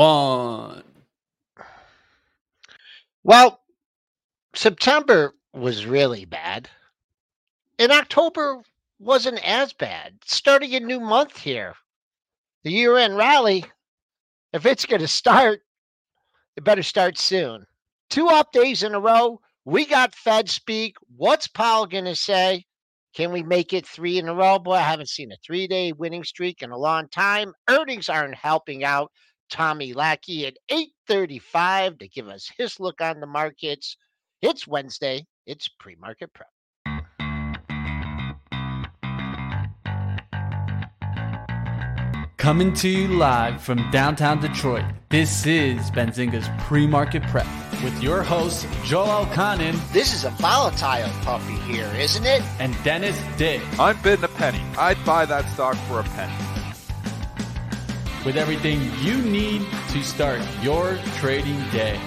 one. Well, September was really bad. And October wasn't as bad. Starting a new month here. The year end rally, if it's going to start, it better start soon. Two up days in a row. We got Fed speak. What's Powell going to say? Can we make it three in a row? Boy, I haven't seen a three day winning streak in a long time. Earnings aren't helping out. Tommy Lackey at 8:35 to give us his look on the markets. It's Wednesday. It's pre-market prep. Coming to you live from downtown Detroit. This is Benzinga's pre-market prep with your hosts Joel Elconin This is a volatile puppy here, isn't it? and Dennis Day. I'm bidding a penny. I'd buy that stock for a penny. With everything you need to start your trading day.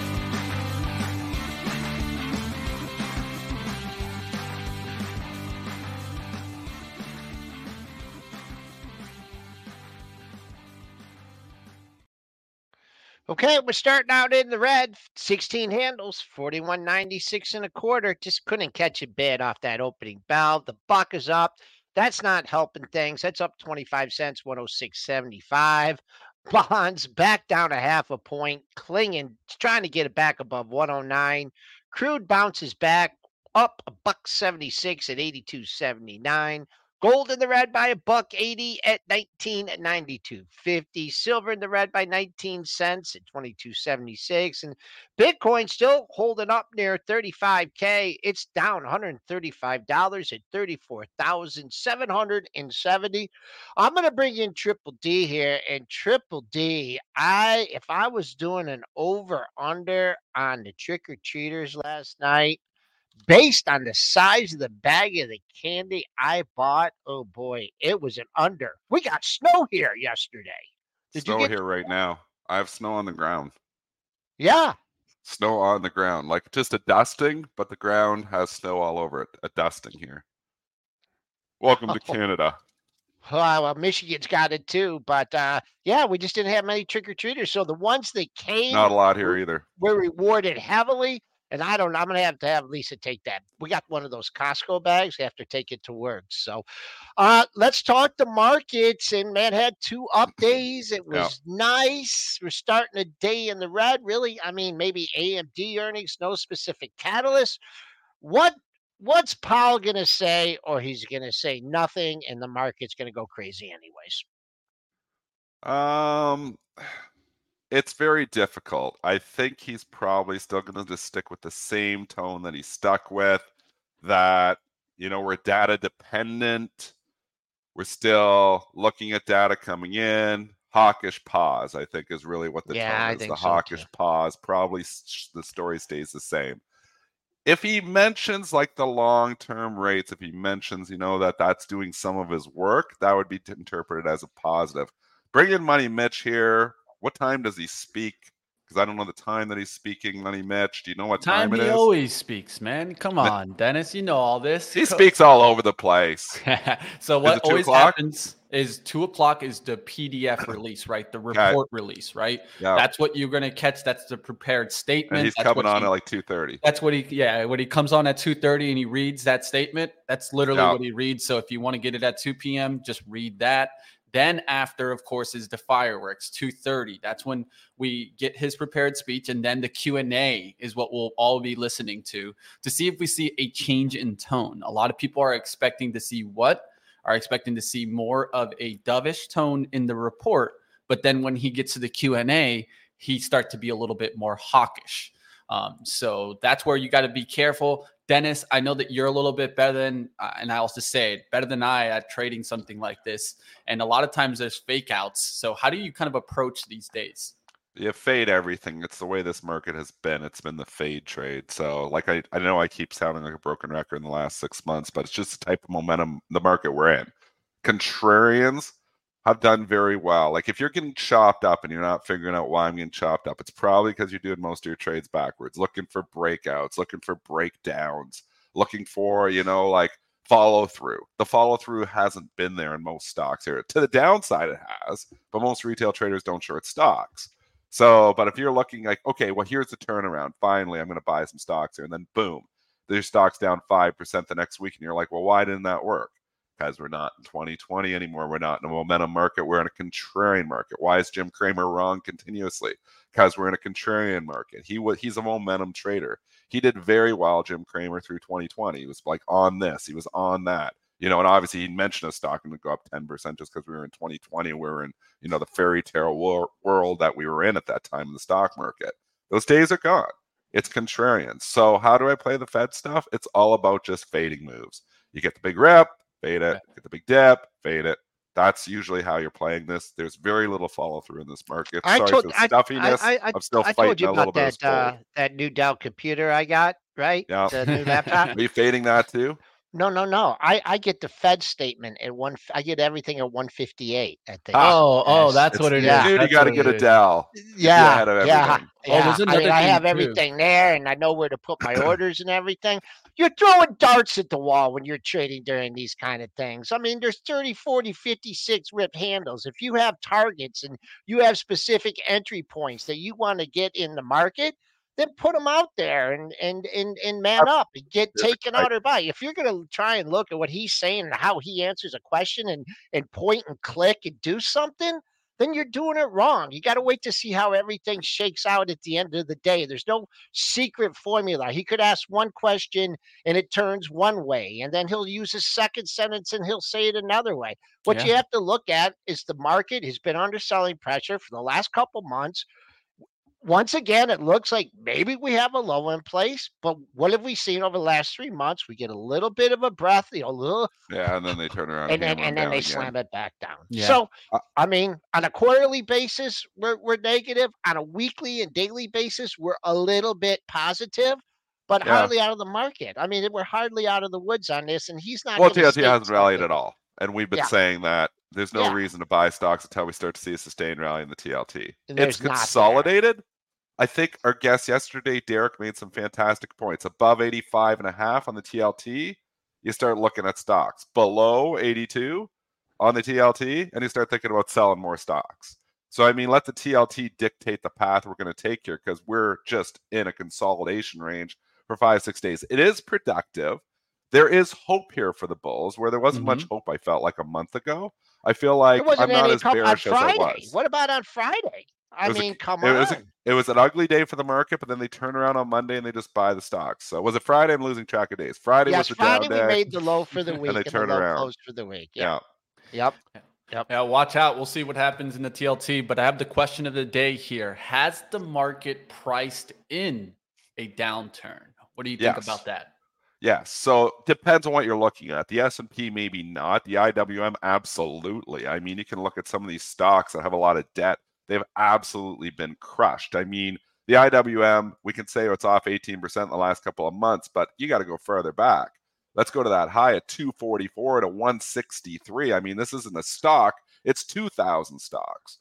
Okay, we're starting out in the red. 16 handles, 41.96 and a quarter. Just couldn't catch a bid off that opening bell. The buck is up. That's not helping things. That's up 25 cents, 106.75. Bonds back down a half a point, clinging, trying to get it back above 109. Crude bounces back up a buck 76 at 82.79. Gold in the red by a buck 80 at 19 at 92.50. Silver in the red by 19 cents at 22.76. And Bitcoin still holding up near 35K. It's down $135 at 34,770. I'm going to bring in Triple D here. And Triple D, I if I was doing an over under on the trick or treaters last night, based on the size of the bag of the candy I bought, oh boy, it was an under. We got snow here yesterday. Did you snow here right now. I have snow on the ground. Yeah. Snow on the ground. Like just a dusting, but the ground has snow all over it. A dusting here. Welcome to Oh. Canada. Well, well, Michigan's got it too, but uh, yeah, we just didn't have many trick or treaters. So the ones that came Not a lot here either. were rewarded heavily. And I don't know. I'm gonna have to have Lisa take that. We got one of those Costco bags. We have to take it to work. So uh let's talk the markets. And man had two up days. It Yeah. was nice. We're starting a day in the red. Really, I mean, maybe AMD earnings, no specific catalyst. What what's Powell gonna say, or he's gonna say nothing, and the market's gonna go crazy anyways. Um it's very difficult. I think he's probably still going to just stick with the same tone that he stuck with that you know, we're data dependent. We're still looking at data coming in. Hawkish pause, I think, is really what the Yeah, tone is. the so, too. hawkish pause. Probably the story stays the same. If he mentions like the long term rates, if he mentions, you know, that that's doing some of his work, that would be interpreted as a positive. Bring in Money Mitch here. What time does he speak? Because I don't know the time that he's speaking, Money Mitch. Do you know what time, Time it he is? always speaks, man. Come on, Dennis. You know all this. He Co- speaks all over the place. so what always o'clock? happens is two o'clock is the PDF release, right? The report release, right? Yeah. That's what you're gonna catch. That's the prepared statement. and he's That's coming on he- at like 2.30. That's what he, yeah. When he comes on at two thirty and he reads that statement, that's literally Yeah. what he reads. So if you want to get it at two p.m., just read that. Then after, of course, is the fireworks. Two thirty. That's when we get his prepared speech, and then the Q and A is what we'll all be listening to to see if we see a change in tone. A lot of people are expecting to see what are expecting to see more of a dovish tone in the report, but then when he gets to the Q and A, he start to be a little bit more hawkish. Um, so that's where you got to be careful. Dennis, I know that you're a little bit better than, uh, and I also say it, better than I at trading something like this. And a lot of times there's fake outs. So how do you kind of approach these days? You fade everything. It's the way this market has been. It's been the fade trade. So, like I, I know I keep sounding like a broken record in the last six months, but it's just the type of momentum the market we're in. Contrarians have done very well. Like if you're getting chopped up and you're not figuring out why I'm getting chopped up, it's probably because you're doing most of your trades backwards, looking for breakouts, looking for breakdowns, looking for, you know, like follow through. The follow through hasn't been there in most stocks here. To the downside, it has, but most retail traders don't short stocks. So, but if you're looking like, okay, well, here's the turnaround. Finally, I'm going to buy some stocks here. And then boom, their stock's down 5% the next week. And you're like, well, why didn't that work? Because we're not in 2020 anymore. We're not in a momentum market. We're in a contrarian market. Why is Jim Cramer wrong continuously? Because we're in a contrarian market. He was he's a momentum trader. He did very well, Jim Cramer, through 2020. He was like on this, he was on that you know, and obviously he mentioned a stock and it go up 10% just because we were in 2020. We were in, you know, the fairy tale wor- world that we were in at that time in the stock market. Those days are gone. It's contrarian. So how do I play the Fed stuff? It's all about just fading moves. You get the big rep, fade it. Get the big dip, fade it. That's usually how you're playing this. There's very little follow through in this market. I Sorry told for the I, stuffiness. I, I, am still I fighting told you a little about bit. that uh, that new Dell computer I got, right? Yeah. The new laptop. Are you fading that too? No, no, no. I, I get the Fed statement at one. I get everything at one fifty eight. I think. Oh, oh, that's It's- what it is. yeah. Dude, you got to get a is. Dell. yeah, yeah. Oh, there's yeah. I, mean, I have too. everything there, and I know where to put my orders and everything. You're throwing darts at the wall when you're trading during these kind of things. I mean, there's 30, 40, 56 rip handles. If you have targets and you have specific entry points that you want to get in the market, then put them out there and and and and man up and get taken out or by. If you're gonna try and look at what he's saying and how he answers a question and and point and click and do something, then you're doing it wrong. You got to wait to see how everything shakes out at the end of the day. There's no secret formula. He could ask one question and it turns one way, and then he'll use a second sentence and he'll say it another way. What Yeah. you have to look at is the market has been under selling pressure for the last couple months. Once again, it looks like maybe we have a low in place, but what have we seen over the last three months? We get a little bit of a breath, you know, a little Yeah, and then they turn around and then hammer and 'em then they again. slam it back down. Yeah. So Uh, I mean, on a quarterly basis, we're we're negative. On a weekly and daily basis, we're a little bit positive, but Yeah. hardly out of the market. I mean, we're hardly out of the woods on this, and he's not. Well, gonna TLT hasn't rallied at all. And we've been Yeah. saying that there's no Yeah. reason to buy stocks until we start to see a sustained rally in the TLT. And It's there's there. consolidated. I think our guest yesterday, Derek, made some fantastic points. Above 85 and a half on the TLT, you start looking at stocks. Below 82 on the TLT, and you start thinking about selling more stocks. So, I mean, let the TLT dictate the path we're going to take here because we're just in a consolidation range for five, six days. It is productive. There is hope here for the Bulls where there wasn't much mm-hmm. hope, I felt like a month ago. I feel like I'm not as com- bearish as I was. What about on Friday? I It was a- mean, come it on. was a- It was an ugly day for the market, but then they turn around on Monday and they just buy the stocks. So was it Friday? I'm losing track of days. Friday yes, was the Friday down we day. made the low for the week and they and, turn the around. close for the week. yeah. Yeah. Yep. Yeah, watch out. We'll see what happens in the TLT. But I have the question of the day here: Has the market priced in a downturn? What do you think Yes. about that? Yes. So depends on what you're looking at. The S&P maybe not. The IWM absolutely. I mean, you can look at some of these stocks that have a lot of debt. They've absolutely been crushed. I mean, the IWM, we can say it's off 18% in the last couple of months, but you got to go further back. Let's go to that high at 244 to 163. I mean, this isn't a stock, it's 2,000 stocks.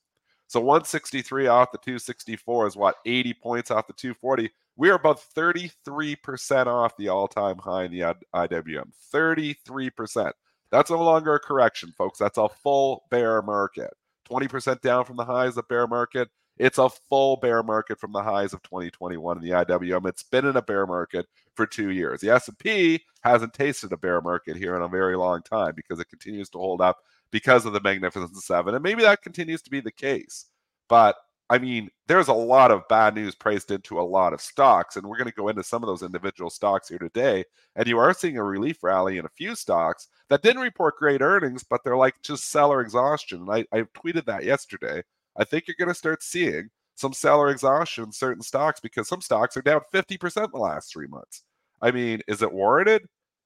So 163 off the 264 is what 80 points off the 240. We are about 33% off the all-time high in the IWM. 33%. That's no longer a correction, folks. That's a full bear market. 20% down from the highs of bear market. It's a full bear market from the highs of 2021 in the IWM. It's been in a bear market for two years. The S&P hasn't tasted a bear market here in a very long time because it continues to hold up because of the Magnificent Seven, and maybe that continues to be the case. But I mean, there's a lot of bad news priced into a lot of stocks, and we're going to go into some of those individual stocks here today. And you are seeing a relief rally in a few stocks that didn't report great earnings, but they're like just seller exhaustion. And I, I tweeted that yesterday. I think you're going to start seeing some seller exhaustion in certain stocks because some stocks are down 50% in the last three months. I mean, is it warranted?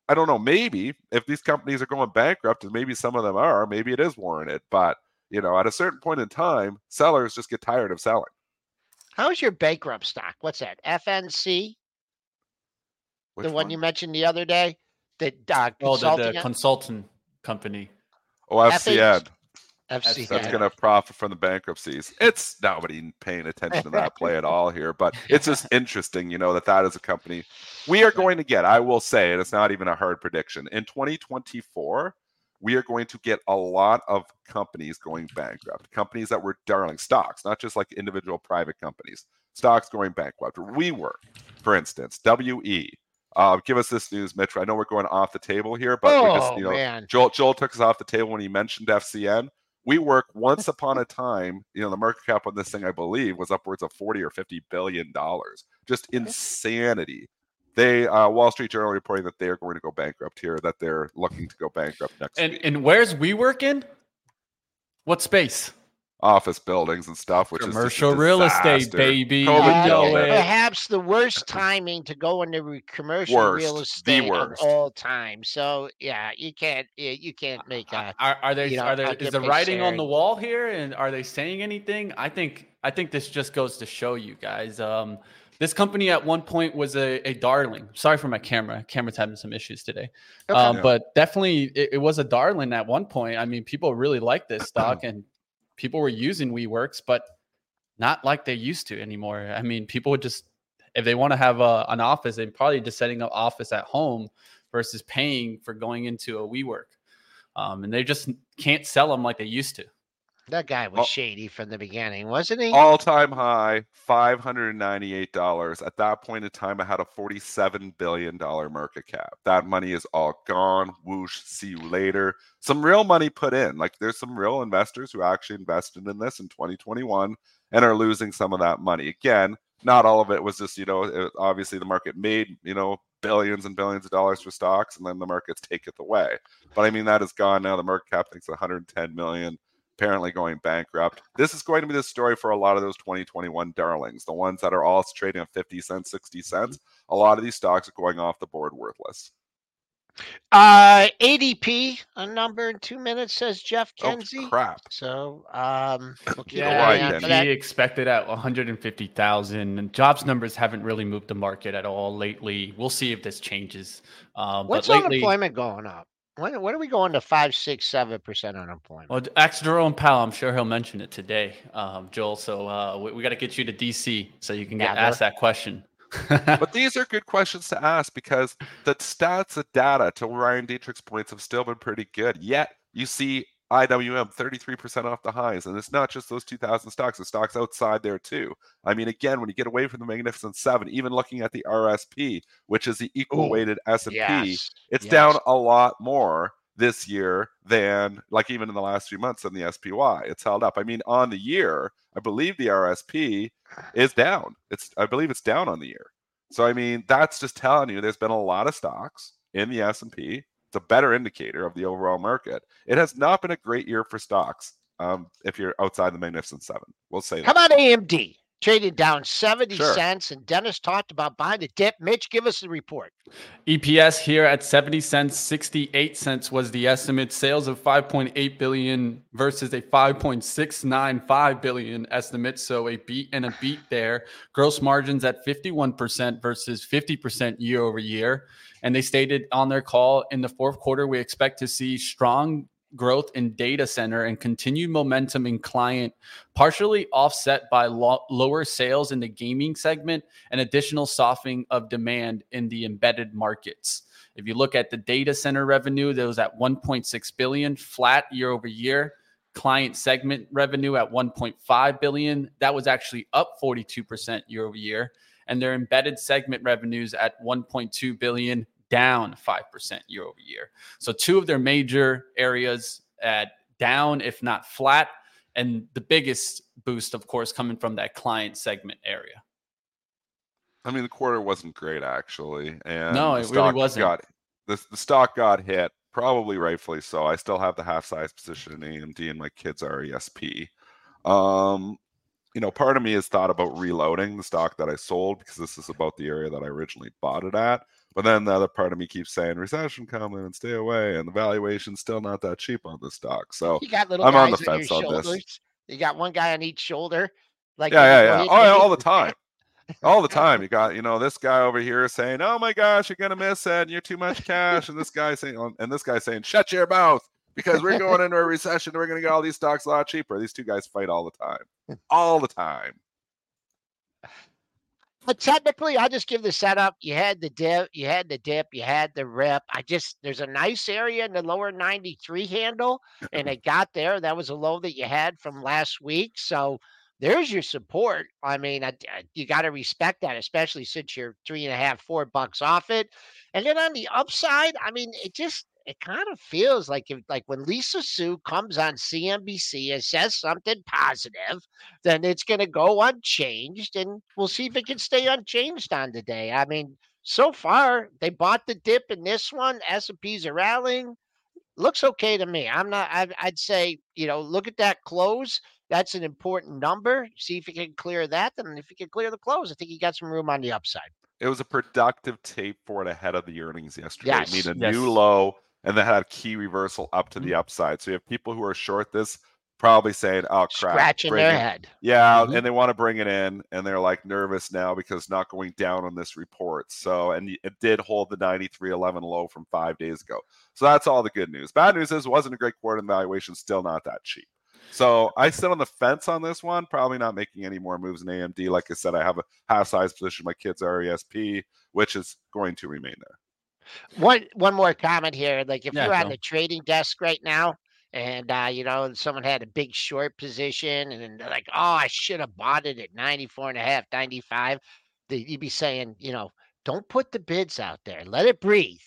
I don't know. Maybe if these companies are going bankrupt, and maybe some of them are, maybe it is warranted. But you know, at a certain point in time, sellers just get tired of selling. How's your bankrupt stock? What's that? FNC, Which the one, you mentioned the other day, that uh, Oh, the, consulting the consultant company. Oh, FCN. FC. That's going to profit from the bankruptcies. It's nobody paying attention to that play at all here, but it's just interesting, you know, that that is a company we are going to get. I will say, and it's not even a hard prediction in 2024. We are going to get a lot of companies going bankrupt, companies that were darling stocks, not just like individual private companies, stocks going bankrupt. WeWork, for instance, WE. Uh, give us this news, Mitch. I know we're going off the table here, but oh, we just, you know, man. Joel, Joel took us off the table when he mentioned FCN. WeWork once upon a time, you know, the market cap on this thing, I believe, was upwards of 40 or 50 billion dollars. Just insanity. They uh, Wall Street Journal reporting that they are going to go bankrupt here, that they're looking to go bankrupt next And week. and where's we working? What space? Office buildings and stuff, which Commercial is just a real estate, baby. COVID Uh, You know killed it. it. perhaps the worst timing to go into re- commercial real Worst, the estate of all time. So yeah, you can't you you can't make a Are, are they? you know, are there? I'll Is give the big writing on the wall here? And are they saying anything? I think. I think this just goes to show you guys. Um, this company at one point was a, a darling. Sorry for my camera. Camera's having some issues today. Okay. Um, Yeah. But definitely, it, it was a darling at one point. I mean, people really liked this stock, and people were using WeWorks, but not like they used to anymore. I mean, people would just if they want to have a, an office, they're probably just setting up office at home versus paying for going into a WeWork. Um, and they just can't sell them like they used to. That guy was shady from the beginning, wasn't he? All time high, $598. At that point in time, I had a $47 billion market cap. That money is all gone. Whoosh, see you later. Some real money put in. Like there's some real investors who actually invested in this in 2021 and are losing some of that money. Again, not all of it was just, you know, it, obviously the market made, you know, billions and billions of dollars for stocks and then the markets take it away. But I mean, that is gone now. The market cap thinks 110 million apparently going bankrupt. This is going to be the story for a lot of those 2021 darlings, the ones that are all trading at 50 cents, 60 cents. A lot of these stocks are going off the board worthless. Uh, ADP, a number in two minutes, says Jeff Kenzie. Oh, Kenzie. crap. So, um, we'll Yeah, an right, eye out Ken. for He that. expected at 150,000, and jobs numbers haven't really moved the market at all lately. We'll see if this changes. Um, What's but lately, unemployment going up? When, when are we going to five, six, seven percent unemployment? well, ask Jerome Powell. I'm sure he'll mention it today, um, Joel. So uh, we, we got to get you to DC so you can get Never. asked that question. But these are good questions to ask because the stats, the data, to Ryan Detrick's points, have still been pretty good. Yet you see IWM 33% off the highs, and it's not just those 2,000 stocks; the stocks outside there too. I mean, again, when you get away from the Magnificent Seven, even looking at the RSP, which is the equal weighted S and P, Yes. it's yes. down a lot more this year than like even in the last few months than the SPY. It's held up. I mean, on the year, I believe the RSP is down. It's I believe it's down on the year. So I mean, that's just telling you there's been a lot of stocks in the S&P. It's a better indicator of the overall market. It has not been a great year for stocks um, if you're outside the Magnificent Seven. We'll say How that. about AMD? Traded down 70 Sure. cents, and Dennis talked about buying the dip. Mitch, give us the report. EPS here at 70 cents, 68 cents was the estimate. Sales of 5.8 billion versus a 5.695 billion estimate. So a beat and a beat there. Gross margins at 51% versus 50% year over year. And they stated on their call in the fourth quarter, we expect to see strong growth in data center and continued momentum in client, partially offset by lo- lower sales in the gaming segment and additional softening of demand in the embedded markets. If you look at the data center revenue, that was at 1.6 billion, flat year over year. Client segment revenue at 1.5 billion, that was actually up 42% year over year. And their embedded segment revenues at 1.2 billion, down 5% year over year. So two of their major areas at down, if not flat, and the biggest boost, of course, coming from that client segment area. I mean, the quarter wasn't great actually, and No, it really wasn't. Got, the, the stock got hit, probably rightfully so. I still have the half size position in AMD, and my kids are ESP. Um, you know, part of me has thought about reloading the stock that I sold because this is about the area that I originally bought it at. But then the other part of me keeps saying recession coming and stay away, and the valuation's still not that cheap on this stock. So You got little I'm on the fence your on this. You got one guy on each shoulder. Like yeah, yeah, yeah. you- Oh, all the time. All the time. You got, you know, this guy over here saying, "Oh my gosh, you're gonna miss it. And you're too much cash," and this guy saying, and this guy saying, "Shut your mouth," because we're going into a recession. We're gonna get all these stocks a lot cheaper. These two guys fight all the time, all the time. But technically, I'll just give the setup. You had the dip, you had the dip, you had the rip. I just there's a nice area in the lower 93 handle, and it got there. That was a low that you had from last week. So there's your support. I mean, I, I, you got to respect that, especially since you're three and a half, four bucks off it. And then on the upside, I mean, it just it kind of feels like if like when Lisa Su comes on CNBC and says something positive, then it's going to go unchanged, and we'll see if it can stay unchanged on the day. I mean, so far they bought the dip in this one. S and P's are rallying. Looks okay to me. I'm not. I'd, I'd say you know look at that close. That's an important number. See if you can clear that. And if you can clear the close, I think you got some room on the upside. It was a productive tape for it ahead of the earnings yesterday. Yes. It made a Yes. new low and then had a key reversal up to the Mm-hmm. upside. So you have people who are short this probably saying, "Oh crap!" Scratching their it- head. Yeah, Mhm. and they want to bring it in, and they're like nervous now because not going down on this report. So, and it did hold the 93.11 low from five days ago. So that's all the good news. Bad news is wasn't a great quarter, and valuation still not that cheap. So I sit on the fence on this one, probably not making any more moves in AMD. Like I said, I have a half size position. My kids are ESP, which is going to remain there. One one more comment here. Like if Yeah, you're on the trading desk right now and uh, you know, someone had a big short position and then they're like, oh, I should have bought it at 94 and a half, 95. the- You'd be saying, you know, don't put the bids out there. Let it breathe.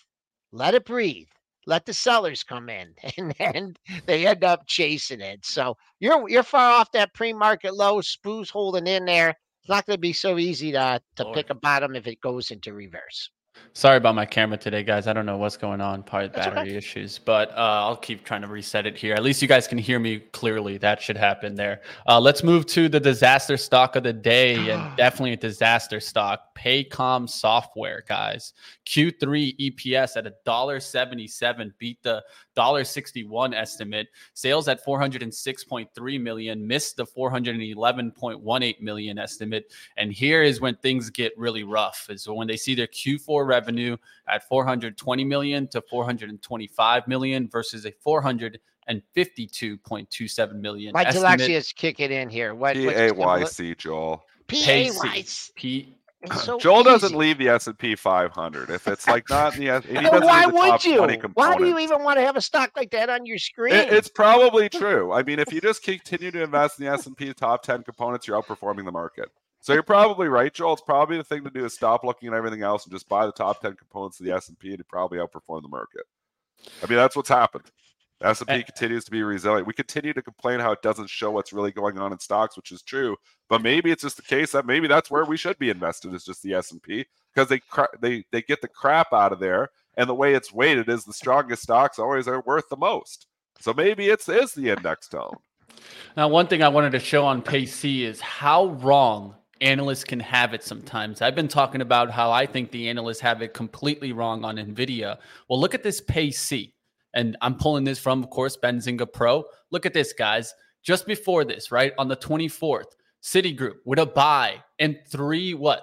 Let it breathe. Let the sellers come in. And then they end up chasing it. So you're you're far off that pre-market low. Spoo's holding in there. It's not going to be so easy to to Lord. pick a bottom if it goes into reverse. Sorry about my camera today, guys. I don't know what's going on, probably That's okay. battery issues, but uh, I'll keep trying to reset it here. At least you guys can hear me clearly. That should happen there. Uh, let's move to the disaster stock of the day, and definitely a disaster stock. Paycom Software, guys. Q3 EPS at a dollar seventy-seven, beat the dollar sixty-one estimate. Sales at four hundred and six point three million, missed the four hundred and eleven point one eight million estimate. And here is when things get really rough is when they see their Q4 revenue at 420 million to 425 million versus a 452.27 million My estimate. dyslexia is kicking in here. What? P what's A the Y symbol? C, Joel. P A Pacey. Y. P It's so Joel doesn't leave the S and P 500. If it's like not in the, S- if he Well, why leave the top would you? Why do you even want to have a stock like that on your screen? It- it's probably true. I mean, if you just continue to invest in the S and P top 10 components, you're outperforming the market. So you're probably right, Joel. It's probably the thing to do is stop looking at everything else and just buy the top 10 components of the S and P to probably outperform the market. I mean, that's what's happened. The S and P eh. continues to be resilient. We continue to complain how it doesn't show what's really going on in stocks, which is true. But maybe it's just the case that maybe that's where we should be invested is just the S and P because they cra- they they get the crap out of there, and the way it's weighted is the strongest stocks always are worth the most. So maybe it's is the index tone. Now, one thing I wanted to show on PayC is how wrong analysts can have it sometimes. I've been talking about how I think the analysts have it completely wrong on NVIDIA. Well, look at this PayC. And I'm pulling this from, of course, Benzinga Pro. Look at this, guys. Just before this, right? On the 24th, Citigroup with a buy and three, what,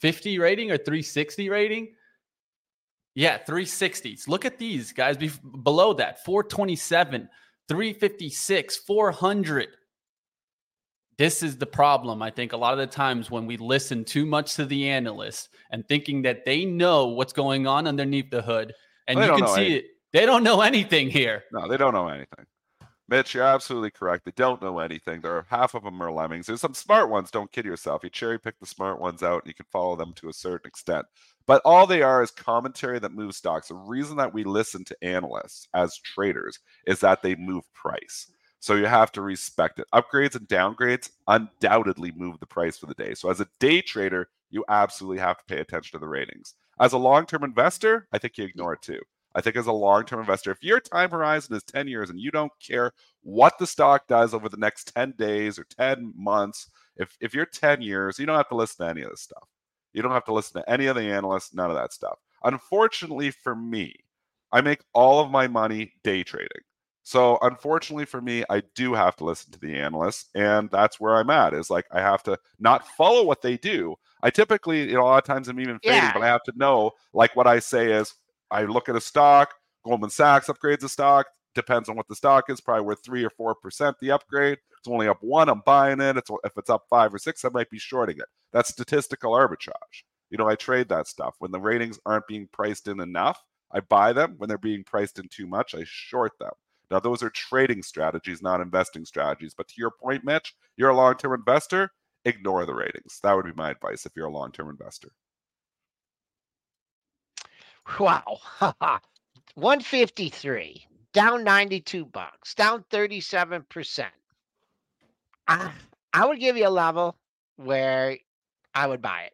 50 rating or 360 rating? Yeah, 360s. Look at these guys bef- below that 427, 356, 400. This is the problem. I think a lot of the times when we listen too much to the analysts and thinking that they know what's going on underneath the hood, and They you can see it, they don't know anything here. No, they don't know anything. Mitch, you're absolutely correct. They don't know anything. There are half of them are lemmings. There's some smart ones. Don't kid yourself. You cherry pick the smart ones out, and you can follow them to a certain extent. But all they are is commentary that moves stocks. The reason that we listen to analysts as traders is that they move price. So you have to respect it. Upgrades and downgrades undoubtedly move the price for the day. So as a day trader, you absolutely have to pay attention to the ratings. As a long-term investor, I think you mm-hmm. ignore it too. I think as a long-term investor, if your time horizon is 10 years and you don't care what the stock does over the next 10 days or 10 months, if if you're 10 years, you don't have to listen to any of this stuff. You don't have to listen to any of the analysts, none of that stuff. Unfortunately for me, I make all of my money day trading. So unfortunately for me, I do have to listen to the analysts, and that's where I'm at. Is like I have to not follow what they do. I typically, you know, a lot of times I'm even fading, Yeah. but I have to know. Like what I say is, I look at a stock. Goldman Sachs upgrades a stock. Depends on what the stock is. Probably worth three or four percent the upgrade. it's only up one, I'm buying it. It's if it's up five or six, I might be shorting it. That's statistical arbitrage. You know, I trade that stuff when the ratings aren't being priced in enough. I buy them when they're being priced in too much. I short them. Now, those are trading strategies, not investing strategies. But to your point, Mitch, you're a long term investor, ignore the ratings. That would be my advice if you're a long term investor. Wow. 153, down 92 bucks, down 37%. I, I would give you a level where I would buy it.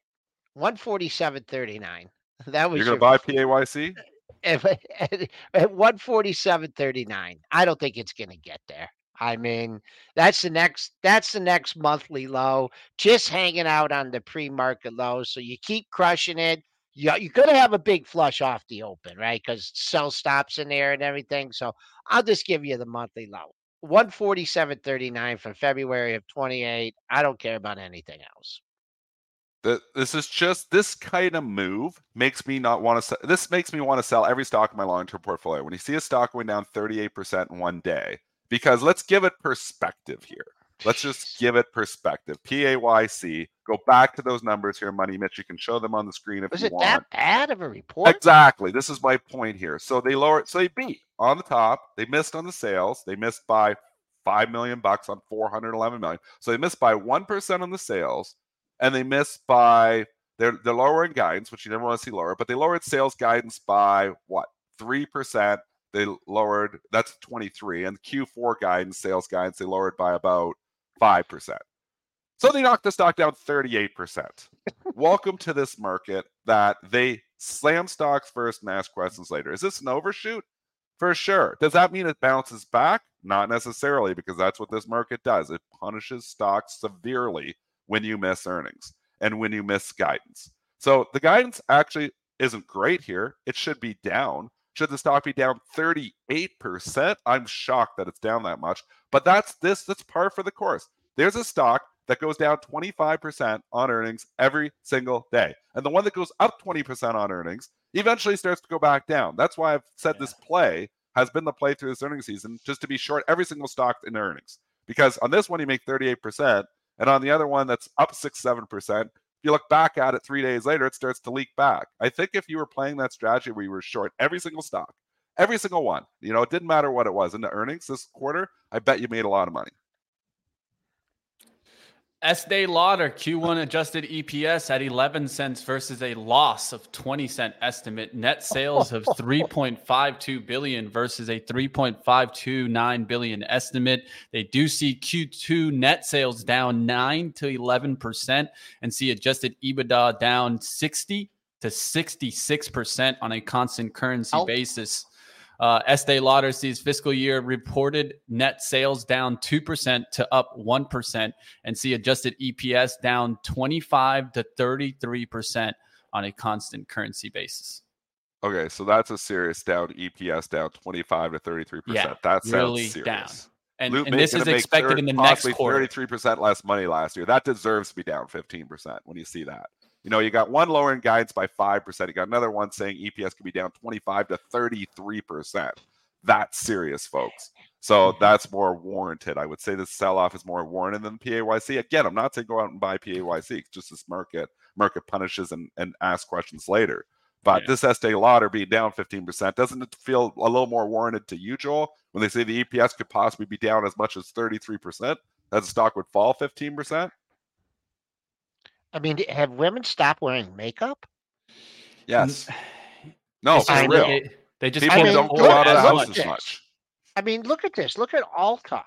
147.39. That was You're going to buy PAYC? At, at, at 147.39. I don't think it's going to get there. I mean, that's the next that's the next monthly low, just hanging out on the pre-market low. So you keep crushing it. You, you're going to have a big flush off the open, right? Because sell stops in there and everything. So I'll just give you the monthly low. 147.39 from February of 28. I don't care about anything else. This is just this kind of move makes me not want to. Sell, this makes me want to sell every stock in my long-term portfolio. When you see a stock going down 38% in one day, because let's give it perspective here. Let's just give it perspective. PAYC. Go back to those numbers here, Money Mitch. You can show them on the screen if Was you it want. that bad of a report? Exactly. This is my point here. So they lowered. So they beat on the top. They missed on the sales. They missed by five million bucks on 411 million. So they missed by one percent on the sales, and they missed by they're they're lowering guidance, which you never want to see lower. But they lowered sales guidance by what three percent. They lowered that's 23, and Q4 guidance, sales guidance, they lowered by about five percent. So they knocked the stock down 38%. Welcome to this market that they slam stocks first and ask questions later. Is this an overshoot? For sure. Does that mean it bounces back? Not necessarily, because that's what this market does. It punishes stocks severely when you miss earnings and when you miss guidance. So the guidance actually isn't great here. It should be down. Should the stock be down 38%? I'm shocked that it's down that much. But that's this, that's par for the course. There's a stock that goes down 25% on earnings every single day. And the one that goes up 20% on earnings eventually starts to go back down. That's why I've said yeah. this play has been the play through this earnings season, just to be short every single stock in earnings. Because on this one, you make 38%, and on the other one, that's up 6 7%. If you look back at it three days later, it starts to leak back. I think if you were playing that strategy where you were short every single stock, every single one, you know, it didn't matter what it was in the earnings this quarter, I bet you made a lot of money. Estee Lauder Q1 adjusted EPS at 11 cents versus a loss of 20 cent estimate. Net sales of 3.52 billion versus a 3.529 billion estimate. They do see Q2 net sales down 9 to 11% and see adjusted EBITDA down 60 to 66% on a constant currency basis. Uh, Estee Lauder sees fiscal year reported net sales down 2% to up 1% and see adjusted EPS down 25 to 33% on a constant currency basis. Okay, so that's a serious down EPS down 25 to 33%. Yeah, that sounds really serious. down. And, and this is expected 30, in the next quarter. 33% less money last year. That deserves to be down 15% when you see that. You know, you got one lowering guidance by 5%. You got another one saying EPS could be down 25 to 33%. That's serious, folks. So mm-hmm. that's more warranted. I would say the sell off is more warranted than PAYC. Again, I'm not saying go out and buy PAYC. It's just this market. Market punishes and, and asks questions later. But yeah. this Estee Lauder being down 15%, doesn't it feel a little more warranted to you, Joel, when they say the EPS could possibly be down as much as 33%? That the stock would fall 15%? I mean, have women stopped wearing makeup? Yes. No, for real. They, they just people I mean, don't go out of the house as much. I mean, look at this. Look at Ulta.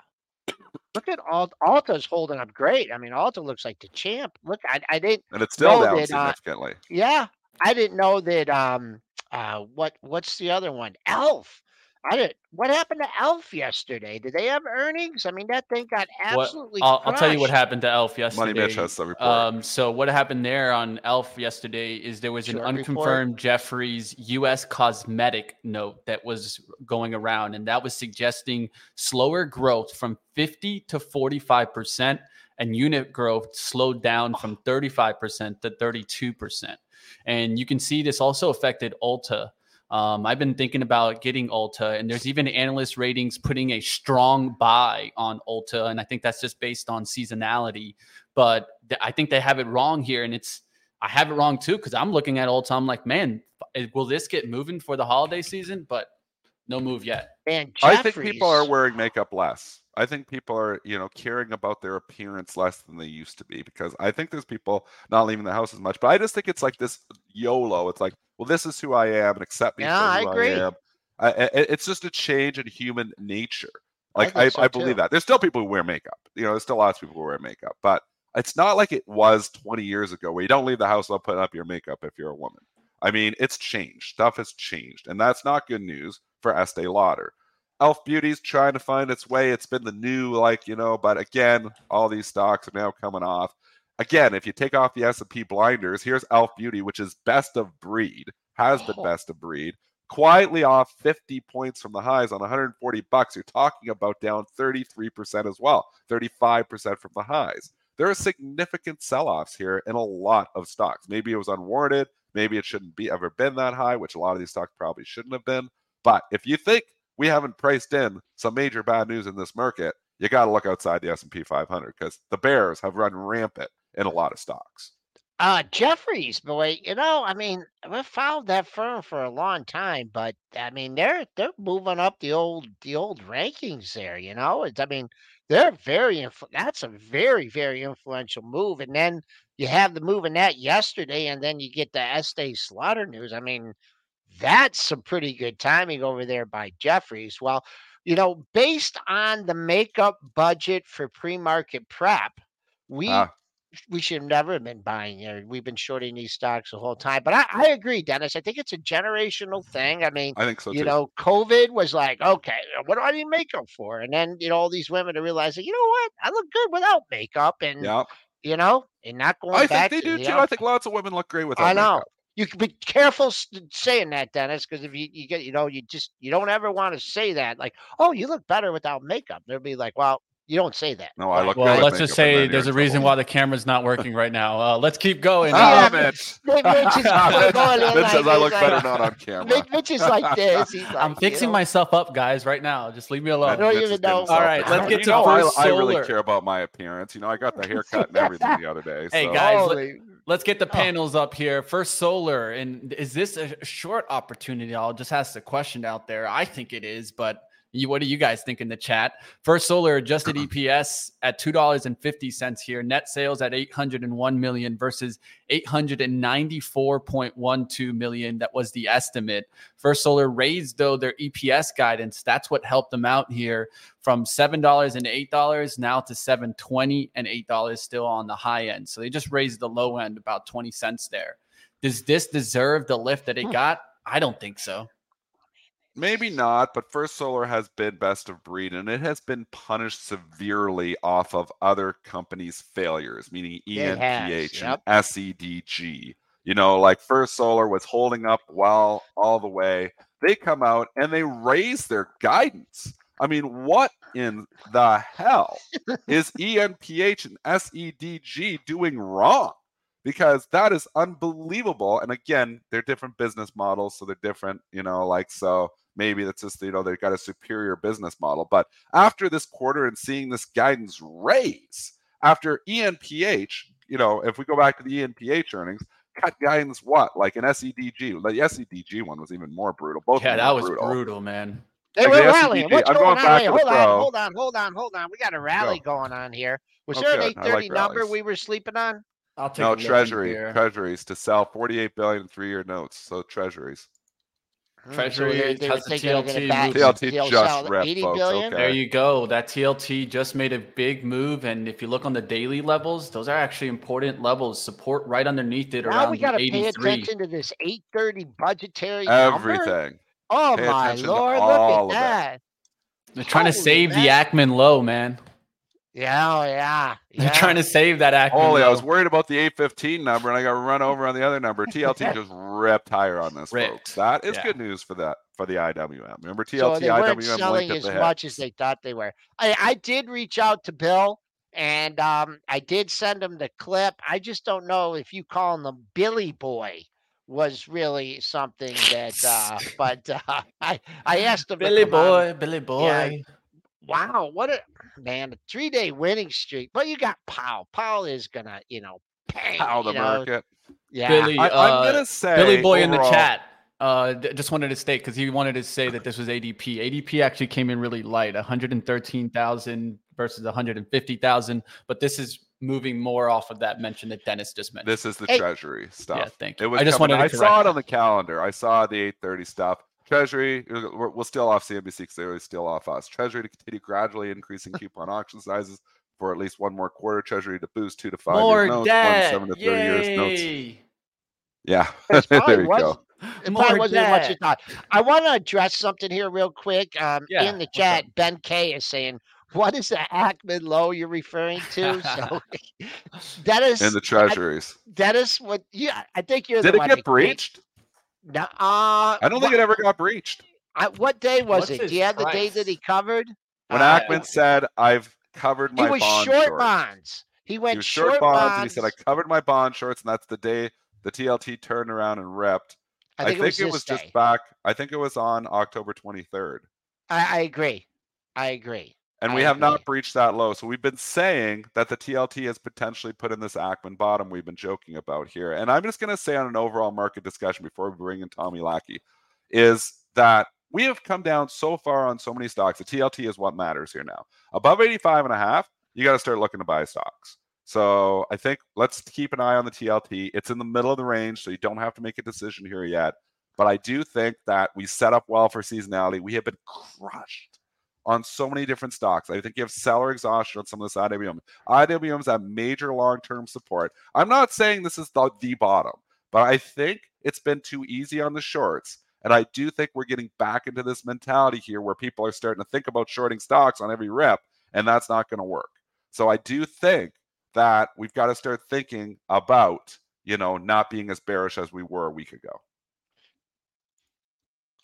Look at Ulta. Ulta's holding up great. I mean, Ulta looks like the champ. Look, I, I didn't. And it's still down that, uh, significantly. Yeah, I didn't know that. Um, uh, what what's the other one? Elf. I did. What happened to Elf yesterday? Did they have earnings? I mean, that thing got What- absolutely. I'll, I'll tell you what happened to Elf yesterday. Money Mitch has the report. Um, so what happened there on Elf yesterday is there was an Short report? unconfirmed Jefferies U.S. cosmetic note that was going around, and that was suggesting slower growth from 50 to 45 percent, and unit growth slowed down from 35 percent to 32 percent. And you can see this also affected Ulta. Um, I've been thinking about getting Ulta, and there's even analyst ratings putting a strong buy on Ulta, and I think that's just based on seasonality. But th- I think they have it wrong here, and it's I have it wrong too because I'm looking at Ulta. I'm like, man, will this get moving for the holiday season? But no move yet. Man, I think people are wearing makeup less. I think people are, you know, caring about their appearance less than they used to be because I think there's people not leaving the house as much. But I just think it's like this YOLO. It's like, well, this is who I am and accept me Yeah, for I who agree. I am. I, I- it's just a change in human nature. I Like think I, so, I, believe too. that. There's still people who wear makeup. You know, there's still lots of people who wear makeup, but it's not like it was 20 years ago where you don't leave the house without putting up your makeup if you're a woman. I mean, it's changed. Stuff has changed, and that's not good news for Estee Lauder. Elf Beauty's trying to find its way. It's been the new, like you know, but again, all these stocks are now coming off. Again, if you take off the S and P blinders, here's Elf Beauty, which is best of breed, has been Oh. best of breed, quietly off 50 points from the highs on 140 bucks. You're talking about down 33% as well, 35% from the highs. There are significant sell-offs here in a lot of stocks. Maybe it was unwarranted. Maybe it shouldn't be ever been that high, which a lot of these stocks probably shouldn't have been. But if you think we haven't priced in some major bad news in this market, you got to look outside the S&P 500 because the bears have run rampant in a lot of stocks. Uh, Jefferies, boy, you know, I mean, we've followed that firm for a long time, but I mean, they're they're moving up the old the old rankings there. You know, it's I mean, they're very influ- that's a very very influential move, and then you have the move in that yesterday, and then you get the Estee Slaughter news. I mean, that's some pretty good timing over there by Jefferies. Well, you know, based on the makeup budget for pre-market prep, we Ah. we should have never have been buying here. We've been shorting these stocks the whole time. But I, I agree, Dennis. I think it's a generational thing. I mean, I think so too. you know, COVID was like, okay, what do I need makeup for? And then, you know, all these women are realizing, you know what? I look good without makeup and, yeah, you know, and not going I back think they do the too. I think lots of women look great without I know. makeup. You can be careful saying that, Dennis, because if you, you get, you know, you just, you don't ever want to say that. Like, oh, you look better without makeup. They'll be like, well, you don't say that. No, I Right. look Well, good with let's just makeup and say then there's a you're in reason trouble. why the camera's not working right now. Uh, let's keep going. Ah, Yeah, Mitch. Mitch is going in Mitch like says I this, look like- better not on camera. Mitch, Mitch is like this. He's like, I'm you fixing know, myself up, guys, right now. Just leave me alone. I don't Mitch even know. All right, let's get You to know, I- First I, really care about my appearance. You know, I got the haircut and everything the other day. Hey, guys, let- Holy- Let's get the Oh. panels up here. First, solar, and is this a short opportunity? I'll just ask the question out there. I think it is, but you, what do you guys think in the chat? First, solar adjusted EPS at two dollars and fifty cents here. Net sales at eight hundred and one million versus eight hundred and ninety four point one two million. That was the estimate. First, solar raised though their EPS guidance. That's what helped them out here from seven dollars and eight dollars now to seven twenty and eight dollars still on the high end. So they just raised the low end about twenty cents there. Does this deserve the lift that it Hmm. got? I don't think so. Maybe not, but First Solar has been best of breed and it has been punished severely off of other companies' failures, meaning ENPH yep. and SEDG. You know, like First Solar was holding up well all the way. They come out and they raise their guidance. I mean, what in the hell is ENPH and SEDG doing wrong? Because that is unbelievable. And again, they're different business models, so they're different, you know, like so maybe that's just you know they've got a superior business model but after this quarter and seeing this guidance raise after enph you know if we go back to the enph earnings cut guidance what like an sedg the sedg one was even more brutal both Yeah, that was brutal. brutal, man. They Like were the rallying. What's I'm going going on? back Wait, to the hold on, hold on, hold on, hold on. We got a rally going on here. Was Oh, there an good. eight I like number rallies. we were sleeping on? I'll take no a look in treasury treasuries to sell 48 billion in three-year notes so treasuries Hmm. Treasury they, they has they're TLT gonna back moving. TLT just sell ripped, folks, okay. There you go. That TLT just made a big move, and if you look on the daily levels, those are actually important levels. Support right underneath it Now around we gotta pay attention to this eight thirty budgetary number. everything Oh Pay my lord, look of at it. that. They're trying to Holy save the man. Ackman low, man. Yeah, oh yeah. They're yeah. trying to save that Ackman Holy, I was worried about the 815 number and I got run over on the other number. TLT just ripped higher on this, Ripped. folks. That is Yeah. good news for that for the IWM. Remember TLT, so they weren't IWM selling as the much as they thought they were. I, I did reach out to Bill and um, I did send him the clip. I just don't know if you call him the Billy Boy was really something that. Uh, but uh, I I asked him. Billy come on. boy, Billy boy. Wow, what a man! A three day winning streak. But you got Powell. Powell is gonna, you know, pay. How the you know, market. Yeah. Billy, I, uh, I'm gonna say Billy Boy in the chat. Uh, d- just wanted to state because he wanted to say that this was ADP. ADP actually came in really light, 113,000 versus 150,000. But this is moving more off of that mention that Dennis just mentioned. This is the Hey. treasury stuff. yeah, thank It you. was I just coming- wanted to I saw it on the calendar. I saw the 8:30 stuff. Treasury, we're, we're still off CNBC because they always steal off us. Treasury to continue gradually increasing coupon auction sizes for at least one more quarter. Treasury to boost two to five More years notes, one debt. seven to thirty years notes. Yeah, there you was- go. It More probably wasn't what you debt. thought. I want to address something here real quick. Um, Yeah, in the chat, up? Ben K is saying, "What is the Ackman low you're referring to?" So, Dennis, In the treasuries, Dennis, what? Yeah, I think you're did the it one get that- breached? No, uh, I don't think it ever got breached. I, what day was What's it? his Do you have the date that he covered? When Uh, Ackman said, "I've covered my he was bond short shorts." bonds. He went he was short, short bonds, and he said, "I covered my bond shorts," and that's the day the TLT turned around and ripped. I think, it was, this just back. I think it was on October 23rd. I, I agree. I agree. And we have not breached that low. So we've been saying that the TLT has potentially put in this Ackman bottom we've been joking about here. And I'm just going to say on an overall market discussion before we bring in Tommy Lackey is that we have come down so far on so many stocks. The TLT is what matters here now. Above 85 and a half, you got to start looking to buy stocks. So I think let's keep an eye on the TLT. It's in the middle of the range, so you don't have to make a decision here yet. But I do think that we set up well for seasonality. We have been crushed on so many different stocks. I think you have seller exhaustion on some of this IWM. IWM's at major long-term support. I'm not saying this is the, the bottom, but I think it's been too easy on the shorts. And I do think we're getting back into this mentality here where people are starting to think about shorting stocks on every rep, and that's not going to work. So I do think that we've got to start thinking about, you know, not being as bearish as we were a week ago.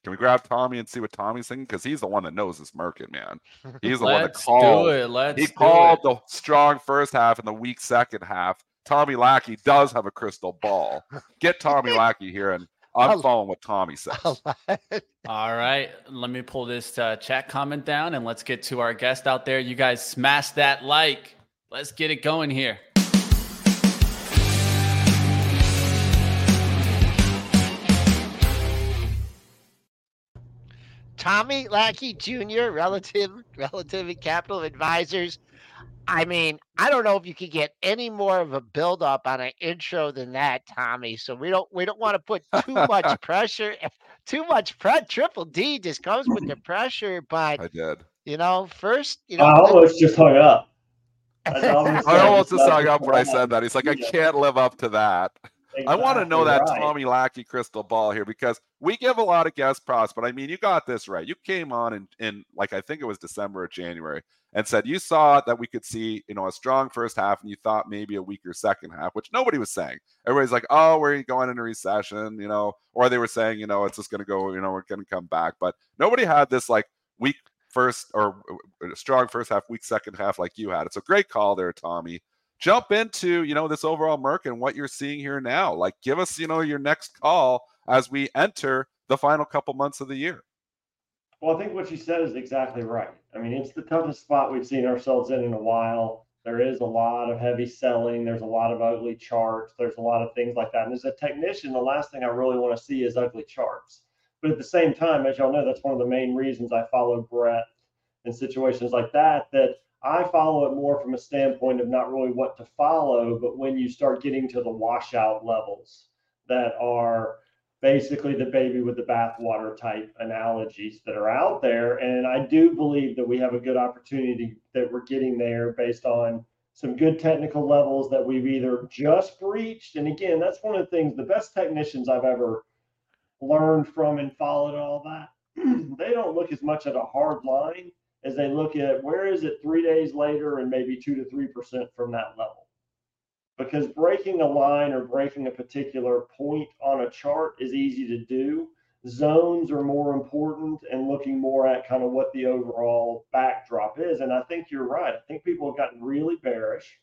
Can we grab Tommy and see what Tommy's thinking? Because he's the one that knows this market, man. He's the one that called. do it. Let's He do called it. the strong first half and the weak second half. Tommy Lackey does have a crystal ball. Get Tommy Lackey here, and I'm I'll- following what Tommy says. All right, let me pull this uh, chat comment down and let's get to our guest out there. You guys smash that like. Let's get it going here. Tommy Lackey Jr., relative Relativity capital advisors. I mean, I don't know if you could get any more of a build up on an intro than that, Tommy. So we don't we don't want to put too much pressure. Too much pre- triple D just comes with the pressure, but I did. you know, first, you know, I let- almost just hung up. I almost I almost just hung up when I said that. He's like, I can't live up to that. I want to know that right. Tommy Lackey crystal ball here because we give a lot of guest props, but I mean, you got this right. You came on in, in like I think it was December or January and said you saw that we could see, you know, a strong first half and you thought maybe a weaker second half, which nobody was saying. Everybody's like, oh, we're going into recession, you know, or they were saying, you know, it's just going to go, you know, we're going to come back. But nobody had this like weak first or uh, strong first half, weak second half like you had. It's a great call there, Tommy jump into you know this overall market and what you're seeing here now like give us you know your next call as we enter the final couple months of the year Well, I think what you said is exactly right. I mean, it's the toughest spot we've seen ourselves in in a while. There is a lot of heavy selling. There's a lot of ugly charts. There's a lot of things like that. And as a technician, the last thing I really want to see is ugly charts. But at the same time, as y'all know, that's one of the main reasons I follow breadth in situations like that. That I follow it more from a standpoint of not really what to follow, but when you start getting to the washout levels that are basically the baby with the bathwater type analogies that are out there. And I do believe that we have a good opportunity that we're getting there based on some good technical levels that we've either just breached. And again, that's one of the things, the best technicians I've ever learned from and followed all that. they don't look as much at a hard line as they look at where is it three days later and maybe two to three percent from that level because breaking a line or breaking a particular point on a chart is easy to do. Zones are more important and looking more at kind of what the overall backdrop is. And I think you're right. I think people have gotten really bearish.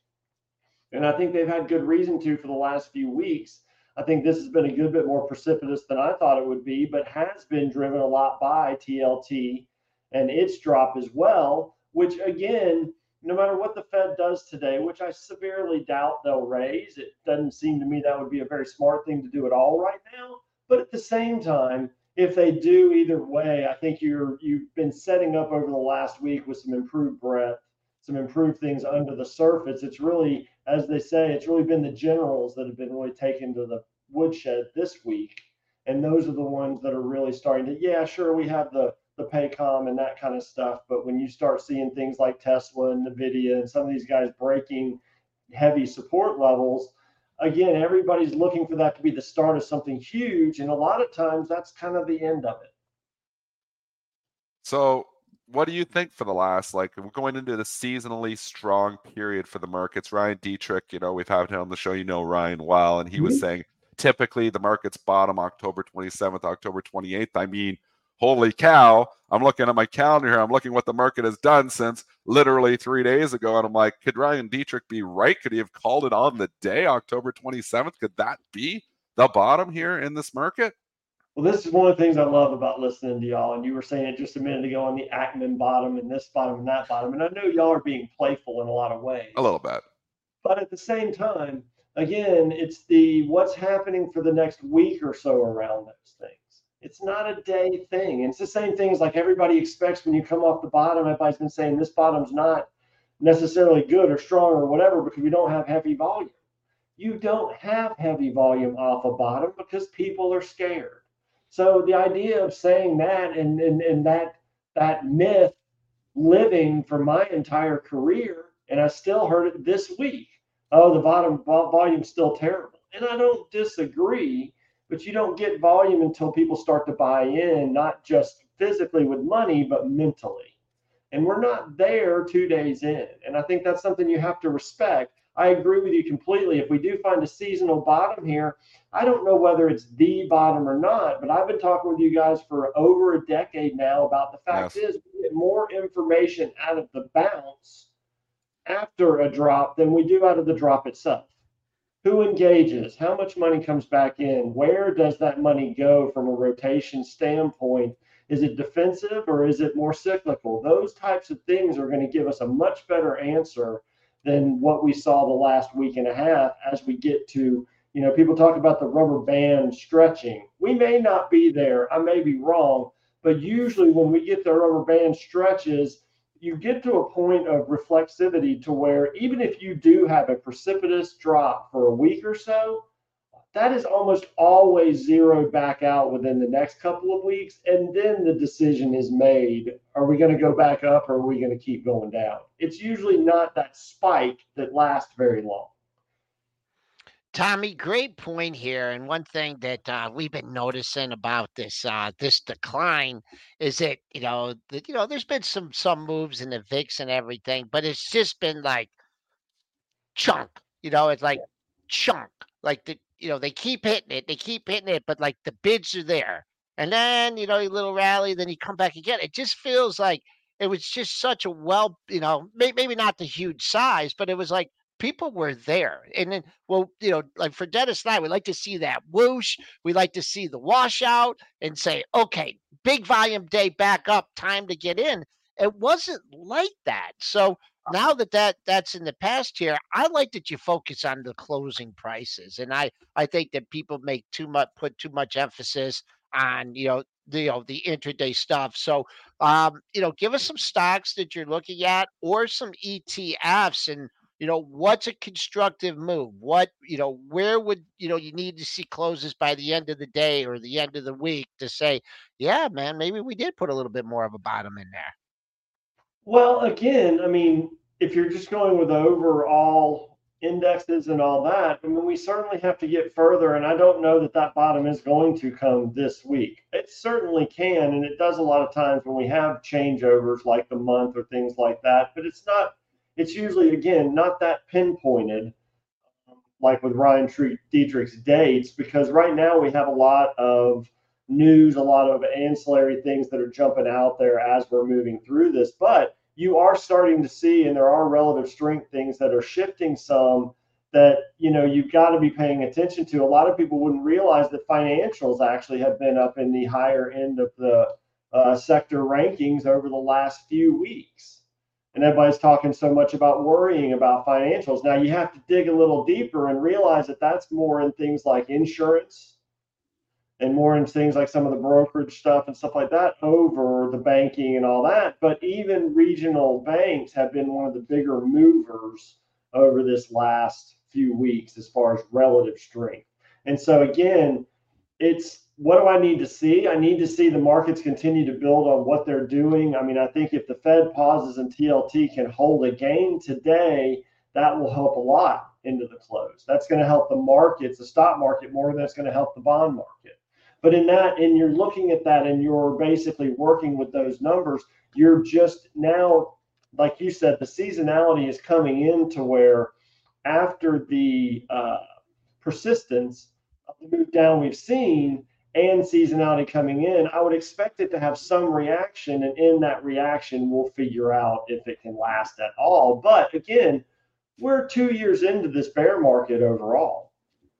And I think they've had good reason to for the last few weeks. I think this has been a good bit more precipitous than I thought it would be, but has been driven a lot by TLT and its drop as well, which again, no matter what the Fed does today, which I severely doubt they'll raise, it doesn't seem to me that would be a very smart thing to do at all right now. But at the same time, if they do either way, I think you're you've been setting up over the last week with some improved breadth, some improved things under the surface. It's really, as they say, it's really been the generals that have been really taken to the woodshed this week. And those are the ones that are really starting to, yeah, sure, we have the the Paycom and that kind of stuff. But when you start seeing things like Tesla and Nvidia and some of these guys breaking heavy support levels, again, everybody's looking for that to be the start of something huge. And a lot of times that's kind of the end of it. So what do you think for the last like we're going into the seasonally strong period for the markets ryan Detrick, you know we've had him on the show you know ryan well and he mm-hmm. was saying typically the markets bottom october 27th october 28th i mean holy cow i'm looking at my calendar here i'm looking what the market has done since literally three days ago and i'm like could ryan Detrick be right could he have called it on the day october 27th could that be the bottom here in this market well, this is one of the things I love about listening to y'all. And you were saying it just a minute ago on the Ackman bottom and this bottom and that bottom. And I know y'all are being playful in a lot of ways. A little bit. But at the same time, again, it's the what's happening for the next week or so around those things. It's not a day thing. And it's the same things like everybody expects when you come off the bottom. Everybody's been saying this bottom's not necessarily good or strong or whatever because we don't have heavy volume. You don't have heavy volume off a bottom because people are scared so the idea of saying that and, and, and that that myth living for my entire career, and I still heard it this week. Oh, the bottom volume's still terrible. And I don't disagree, but you don't get volume until people start to buy in, not just physically with money, but mentally. And we're not there two days in. And I think that's something you have to respect. I agree with you completely. If we do find a seasonal bottom here, I don't know whether it's the bottom or not, but I've been talking with you guys for over a decade now about the fact yes. is we get more information out of the bounce after a drop than we do out of the drop itself. Who engages? How much money comes back in? Where does that money go from a rotation standpoint? Is it defensive or is it more cyclical? Those types of things are going to give us a much better answer than what we saw the last week and a half as we get to, you know, people talk about the rubber band stretching. We may not be there. I may be wrong, but usually when we get the rubber band stretches, you get to a point of reflexivity to where even if you do have a precipitous drop for a week or so, that is almost always zeroed back out within the next couple of weeks. And then the decision is made are we going to go back up or are we going to keep going down? It's usually not that spike that lasts very long. Tommy, great point here. And one thing that uh, we've been noticing about this uh, this decline is that you know that you know there's been some some moves in the VIX and everything, but it's just been like chunk. You know, it's like chunk. Like the you know, they keep hitting it, they keep hitting it, but like the bids are there. And then, you know, a little rally, then you come back again. It just feels like it was just such a well, you know, maybe not the huge size, but it was like people were there. And then, well, you know, like for Dennis and I, we like to see that whoosh. We like to see the washout and say, okay, big volume day back up, time to get in. It wasn't like that. So now that, that that's in the past here, I like that you focus on the closing prices. And I, I think that people make too much, put too much emphasis on, you know, the, you know, the intraday stuff. So, um, you know, give us some stocks that you're looking at or some ETFs and, you know, what's a constructive move? What, you know, where would, you know, you need to see closes by the end of the day or the end of the week to say, yeah, man, maybe we did put a little bit more of a bottom in there. Well, again, I mean, if you're just going with overall indexes and all that, I mean, we certainly have to get further. And I don't know that that bottom is going to come this week. It certainly can. And it does a lot of times when we have changeovers like the month or things like that. But it's not, it's usually, again, not that pinpointed like with Ryan Detrick's dates, because right now we have a lot of news, a lot of ancillary things that are jumping out there as we're moving through this. But you are starting to see, and there are relative strength things that are shifting some that you know you've got to be paying attention to. A lot of people wouldn't realize that financials actually have been up in the higher end of the uh, sector rankings over the last few weeks. And everybody's talking so much about worrying about financials. Now you have to dig a little deeper and realize that that's more in things like insurance and more in things like some of the brokerage stuff and stuff like that over the banking and all that. But even regional banks have been one of the bigger movers over this last few weeks as far as relative strength. And so again, it's what do I need to see? I need to see the markets continue to build on what they're doing. I mean, I think if the Fed pauses and TLT can hold a gain today, that will help a lot into the close. That's going to help the markets, the stock market more than going to help the bond market. But in that, and you're looking at that and you're basically working with those numbers, you're just now, like you said, the seasonality is coming into where after the uh, persistence of the move down we've seen and seasonality coming in, I would expect it to have some reaction. And in that reaction, we'll figure out if it can last at all. But again, we're two years into this bear market overall.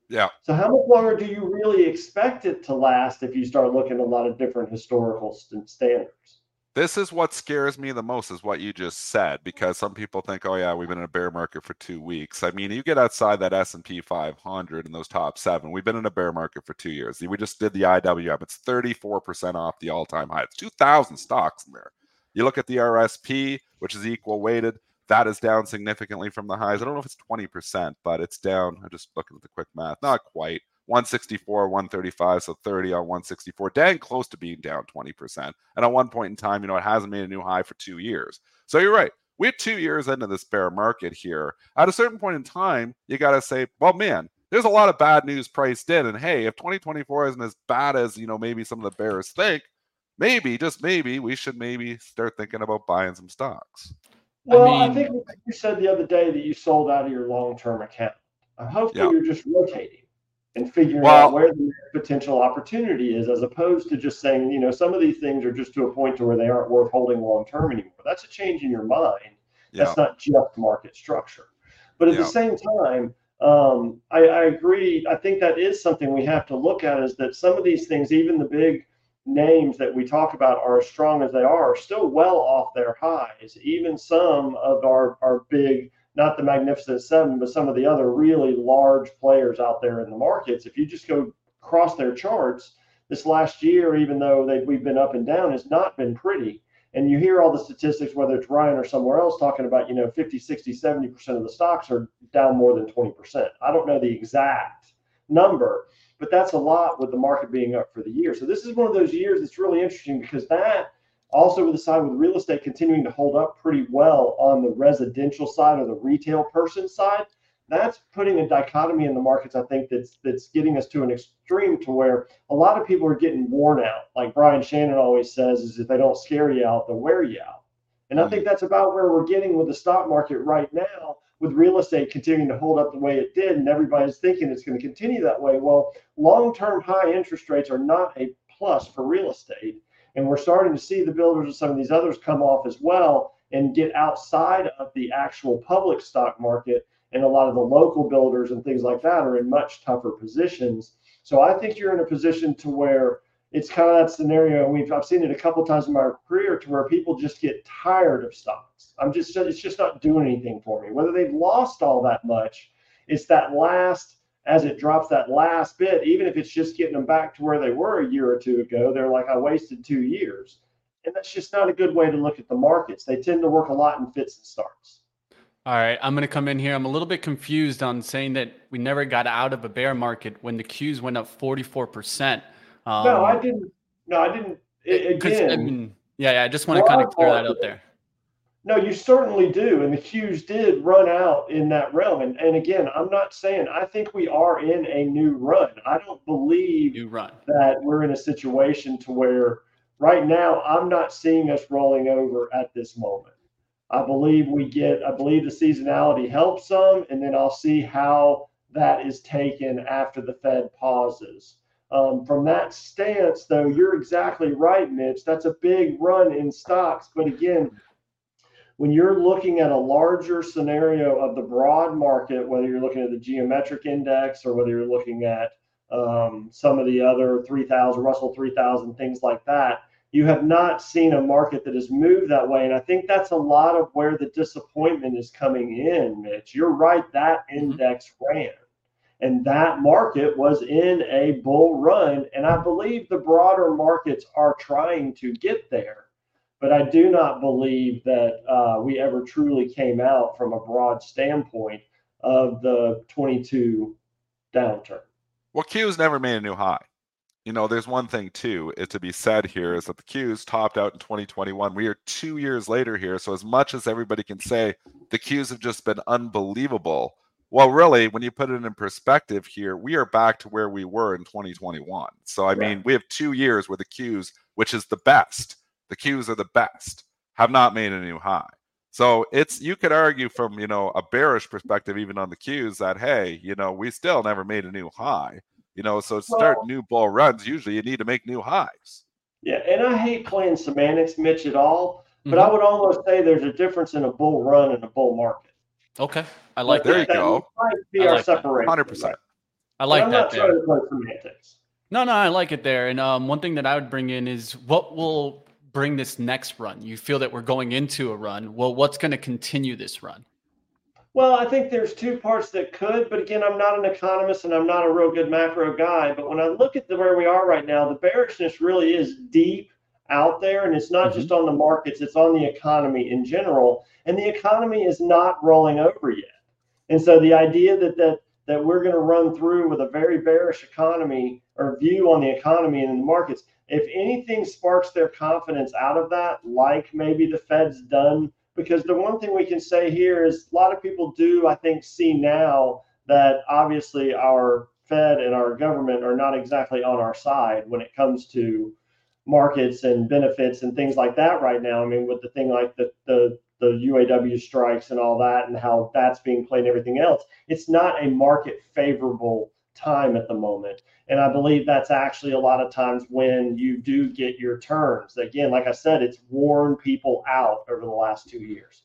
Yeah. So how much longer do you really expect it to last if you start looking at a lot of different historical st- standards? This is what scares me the most is what you just said because some people think, oh yeah, we've been in a bear market for two weeks. I mean, you get outside that S and P 500 and those top seven. We've been in a bear market for two years. We just did the IWM. It's 34% off the all-time high. It's 2,000 stocks in there. You look at the RSP, which is equal weighted. That is down significantly from the highs. I don't know if it's 20%, but it's down. I'm just looking at the quick math. Not quite. 164, 135, so 30 on 164. Dang close to being down 20%. And at one point in time, you know, it hasn't made a new high for two years. So you're right. We're two years into this bear market here. At a certain point in time, you got to say, well, man, there's a lot of bad news priced in. And hey, if 2024 isn't as bad as, you know, maybe some of the bears think, maybe, just maybe, we should maybe start thinking about buying some stocks. Well, I, mean, I think you said the other day that you sold out of your long-term account. Uh, hopefully, yeah. you're just rotating and figuring out where the potential opportunity is, as opposed to just saying, you know, some of these things are just to a point to where they aren't worth holding long-term anymore. That's a change in your mind. Yeah. That's not just market structure. But at yeah. the same time, um, I, I agree. I think that is something we have to look at. Is that some of these things, even the big names that we talk about are as strong as they are, are still well off their highs. Even some of our, our big, not the Magnificent Seven, but some of the other really large players out there in the markets, if you just go across their charts, this last year, even though they, we've been up and down, has not been pretty. And you hear all the statistics, whether it's Ryan or somewhere else, talking about, you know, 50, 60, 70% of the stocks are down more than 20%. I don't know the exact number, but that's a lot with the market being up for the year. So this is one of those years that's really interesting because that also with the side with real estate continuing to hold up pretty well on the residential side or the retail person side. That's putting a dichotomy in the markets. I think that's that's getting us to an extreme to where a lot of people are getting worn out. Like Brian Shannon always says, is if they don't scare you out, they'll wear you out. And I think mm-hmm. that's about where we're getting with the stock market right now with real estate continuing to hold up the way it did, and everybody's thinking it's going to continue that way. Well, long term high interest rates are not a plus for real estate. And we're starting to see the builders of some of these others come off as well and get outside of the actual public stock market. And a lot of the local builders and things like that are in much tougher positions. So I think you're in a position to where it's kind of that scenario. And we've I've seen it a couple times in my career to where people just get tired of stocks. I'm just it's just not doing anything for me. Whether they've lost all that much, it's that last as it drops that last bit, even if it's just getting them back to where they were a year or two ago, they're like, I wasted two years. And that's just not a good way to look at the markets. They tend to work a lot in fits and starts. All right, I'm going to come in here. I'm a little bit confused on saying that we never got out of a bear market when the Qs went up 44%. Um, no, I didn't. No, I didn't. Again, I mean, yeah, yeah. I just want to kind of clear that up there. No, you certainly do, and the Qs did run out in that realm. And and again, I'm not saying I think we are in a new run. I don't believe new run. that we're in a situation to where right now I'm not seeing us rolling over at this moment. I believe we get. I believe the seasonality helps some, and then I'll see how that is taken after the Fed pauses. Um, from that stance, though, you're exactly right, Mitch. That's a big run in stocks. But again, when you're looking at a larger scenario of the broad market, whether you're looking at the geometric index or whether you're looking at um, some of the other 3000, Russell 3000, things like that, you have not seen a market that has moved that way. And I think that's a lot of where the disappointment is coming in, Mitch. You're right, that mm-hmm. index ran. And that market was in a bull run. And I believe the broader markets are trying to get there but I do not believe that uh, we ever truly came out from a broad standpoint of the 22 downturn. Well, Q's never made a new high. You know, there's one thing too it to be said here is that the Q's topped out in 2021. We are two years later here, so as much as everybody can say the Q's have just been unbelievable, well, really, when you put it in perspective here, we are back to where we were in 2021. So, I right. mean, we have two years where the Q's, which is the best, the Qs are the best, have not made a new high. So it's you could argue from you know a bearish perspective, even on the Qs, that hey, you know, we still never made a new high. You know, so to start well, new bull runs, usually you need to make new highs. Yeah, and I hate playing semantics, Mitch, at all. But mm-hmm. I would almost say there's a difference in a bull run and a bull market. Okay, I like there that. you go. Might be I like our Hundred percent. I like I'm that. Not trying to play semantics. No, no, I like it there. And um, one thing that I would bring in is what will bring this next run? You feel that we're going into a run. Well, what's going to continue this run? Well, I think there's two parts that could, but again, I'm not an economist and I'm not a real good macro guy. But when I look at the, where we are right now, the bearishness really is deep out there, and it's not mm-hmm. just on the markets; it's on the economy in general. And the economy is not rolling over yet. And so the idea that that that we're going to run through with a very bearish economy or view on the economy and the markets, if anything sparks their confidence out of that, like maybe the Fed's done, because the one thing we can say here is a lot of people do, I think, see now that obviously our Fed and our government are not exactly on our side when it comes to markets and benefits and things like that right now. I mean, with the thing like the the the UAW strikes and all that and how that's being played and everything else, it's not a market favorable time at the moment. And I believe that's actually a lot of times when you do get your turns. Again, like I said, it's worn people out over the last two years.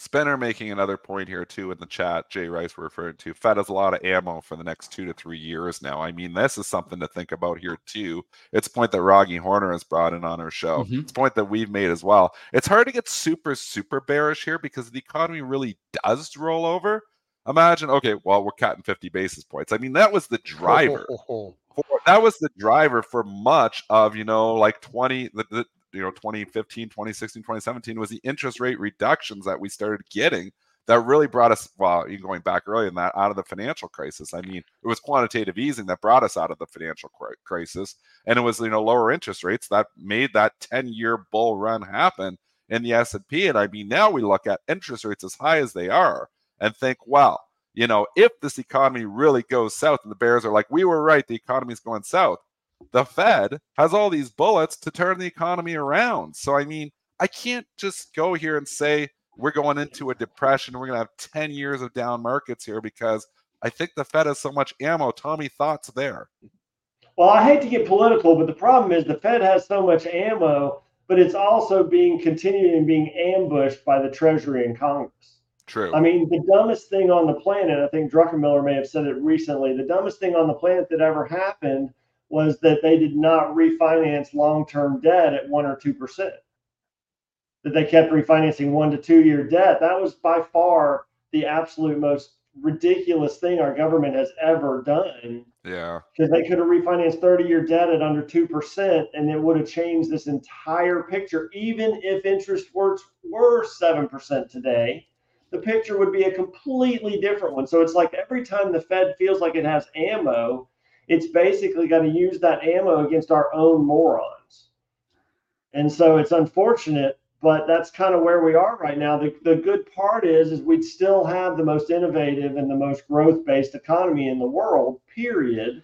Spinner making another point here too in the chat. Jay Rice we're referring to. Fed has a lot of ammo for the next two to three years now. I mean, this is something to think about here too. It's a point that Roggy Horner has brought in on our show. Mm-hmm. It's a point that we've made as well. It's hard to get super super bearish here because the economy really does roll over. Imagine, okay, well, we're cutting 50 basis points. I mean, that was the driver. for, that was the driver for much of, you know, like 20, the, the, you know, 2015, 2016, 2017 was the interest rate reductions that we started getting that really brought us, well, even going back earlier than that, out of the financial crisis. I mean, it was quantitative easing that brought us out of the financial crisis. And it was, you know, lower interest rates that made that 10 year bull run happen in the S&P. And I mean, now we look at interest rates as high as they are and think, well, you know, if this economy really goes south and the bears are like, we were right, the economy's going south, the Fed has all these bullets to turn the economy around. So, I mean, I can't just go here and say we're going into a depression. We're going to have 10 years of down markets here because I think the Fed has so much ammo. Tommy, thoughts there? Well, I hate to get political, but the problem is the Fed has so much ammo, but it's also being continued and being ambushed by the Treasury and Congress. True. I mean, the dumbest thing on the planet, I think Druckenmiller may have said it recently, the dumbest thing on the planet that ever happened was that they did not refinance long term debt at one or 2%. That they kept refinancing one to two year debt. That was by far the absolute most ridiculous thing our government has ever done. Yeah. Because they could have refinanced 30 year debt at under 2%, and it would have changed this entire picture, even if interest rates were 7% today the picture would be a completely different one. So it's like every time the Fed feels like it has ammo, it's basically going to use that ammo against our own morons. And so it's unfortunate, but that's kind of where we are right now. The, the good part is is we'd still have the most innovative and the most growth-based economy in the world, period.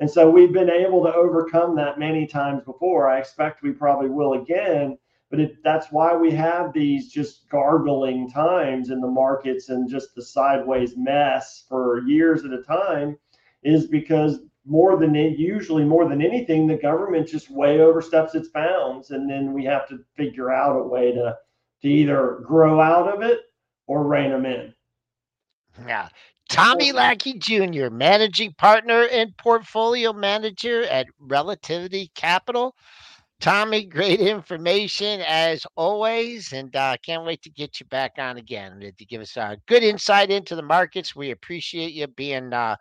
And so we've been able to overcome that many times before. I expect we probably will again but it, that's why we have these just gargling times in the markets and just the sideways mess for years at a time is because more than usually more than anything, the government just way oversteps its bounds, and then we have to figure out a way to to either grow out of it or rein them in. Yeah. Tommy Lackey Jr., managing partner and portfolio manager at Relativity Capital. Tommy, great information as always, and uh, can't wait to get you back on again to give us a good insight into the markets. We appreciate you being uh,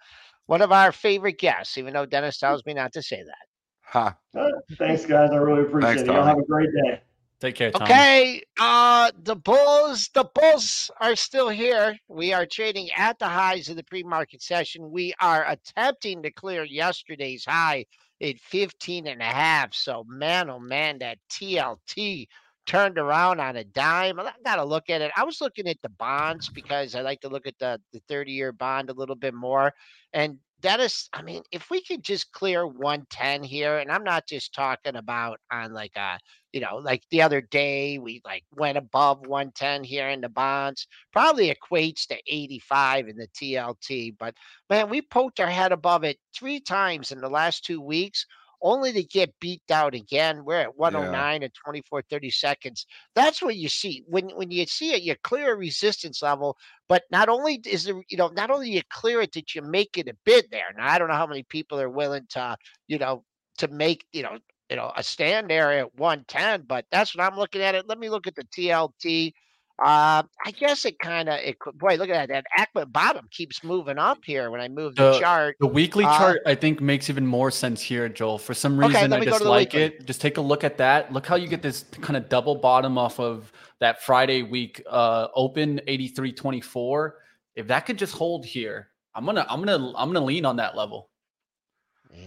one of our favorite guests, even though Dennis tells me not to say that. Ha. Uh, thanks, guys. I really appreciate Thanks, it. Y'all have a great day. Take care. Tom. Okay, uh, the bulls, the bulls are still here. We are trading at the highs of the pre-market session. We are attempting to clear yesterday's high at 15 and a half. So man, oh man, that TLT turned around on a dime. I got to look at it. I was looking at the bonds because I like to look at the the 30 year bond a little bit more. And that is, I mean, if we could just clear 110 here, and I'm not just talking about on like a, you know, like the other day we like went above 110 here in the bonds, probably equates to 85 in the TLT. But man, we poked our head above it three times in the last two weeks only to get beat down again. We're at 109 yeah. Oh and 24 30 seconds. That's what you see when when you see it. You clear a resistance level, but not only is there, you know, not only you clear it, that you make it a bid there. Now I don't know how many people are willing to, you know, to make you know, you know, a stand there at 110, but that's what I'm looking at it. Let me look at the TLT. Uh, I guess it kind of it boy look at that that Ackman bottom keeps moving up here when I move the, the chart. The weekly uh, chart I think makes even more sense here, Joel. For some reason okay, I just like it. Just take a look at that. Look how you get this kind of double bottom off of that Friday week uh open 83.24. If that could just hold here, I'm gonna I'm gonna I'm gonna lean on that level.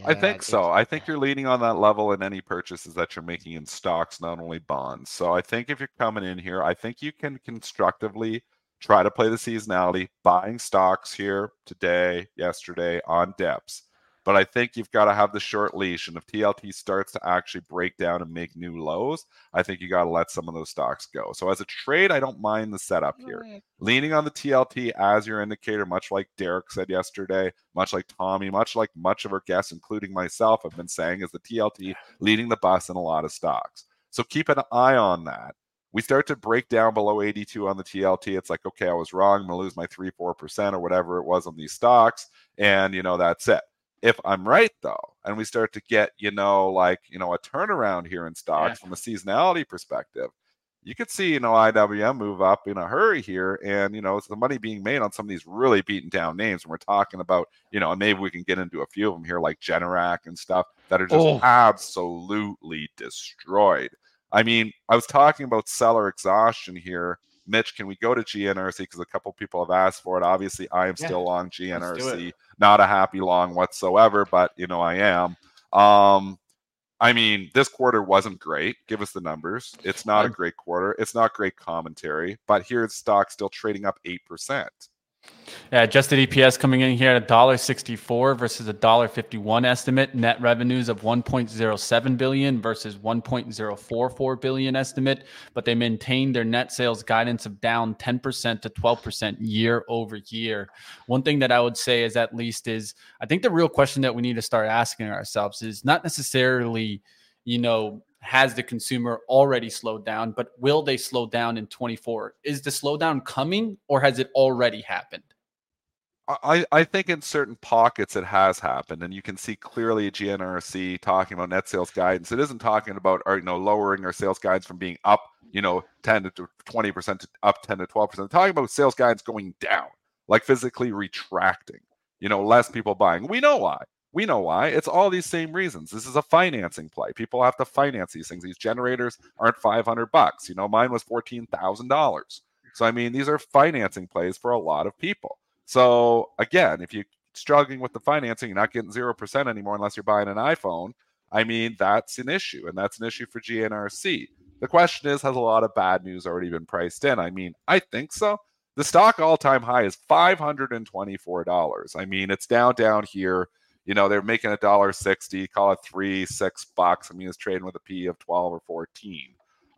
I think so. I think you're leaning on that level in any purchases that you're making in stocks, not only bonds. So I think if you're coming in here, I think you can constructively try to play the seasonality, buying stocks here today, yesterday on depths. But I think you've got to have the short leash. And if TLT starts to actually break down and make new lows, I think you got to let some of those stocks go. So as a trade, I don't mind the setup here. Leaning on the TLT as your indicator, much like Derek said yesterday, much like Tommy, much like much of our guests, including myself, have been saying, is the TLT leading the bus in a lot of stocks. So keep an eye on that we start to break down below 82 on the TLT. It's like, okay, I was wrong. I'm going to lose my three, 4% or whatever it was on these stocks. And, you know, that's it. If I'm right though, and we start to get, you know, like, you know, a turnaround here in stocks yeah. from a seasonality perspective, you could see, you know, IWM move up in a hurry here. And, you know, it's the money being made on some of these really beaten down names. And we're talking about, you know, and maybe we can get into a few of them here, like Generac and stuff that are just oh. absolutely destroyed. I mean, I was talking about seller exhaustion here. Mitch, can we go to GNRC? Because a couple people have asked for it. Obviously, I am yeah. still long GNRC not a happy long whatsoever, but you know I am. Um, I mean, this quarter wasn't great. Give us the numbers. It's not a great quarter. It's not great commentary, but here's stock still trading up eight percent. Yeah, adjusted EPS coming in here at $1.64 versus a $1.51 estimate. Net revenues of 1.07 billion versus 1.044 billion estimate, but they maintained their net sales guidance of down 10% to 12% year over year. One thing that I would say is at least is I think the real question that we need to start asking ourselves is not necessarily, you know, has the consumer already slowed down, but will they slow down in 24? Is the slowdown coming or has it already happened? I, I think in certain pockets it has happened, and you can see clearly GNRC talking about net sales guidance. It isn't talking about or, you know lowering our sales guidance from being up you know 10 to 20 percent to up 10 to 12 percent. Talking about sales guidance going down, like physically retracting. You know, less people buying. We know why. We know why. It's all these same reasons. This is a financing play. People have to finance these things. These generators aren't 500 bucks. You know, mine was $14,000. So I mean, these are financing plays for a lot of people. So again, if you're struggling with the financing, you're not getting 0% anymore unless you're buying an iPhone. I mean, that's an issue, and that's an issue for GNRC. The question is, has a lot of bad news already been priced in? I mean, I think so. The stock all time high is $524. I mean, it's down, down here you know, they're making a dollar sixty, call it three, six bucks. I mean, it's trading with a P of 12 or 14.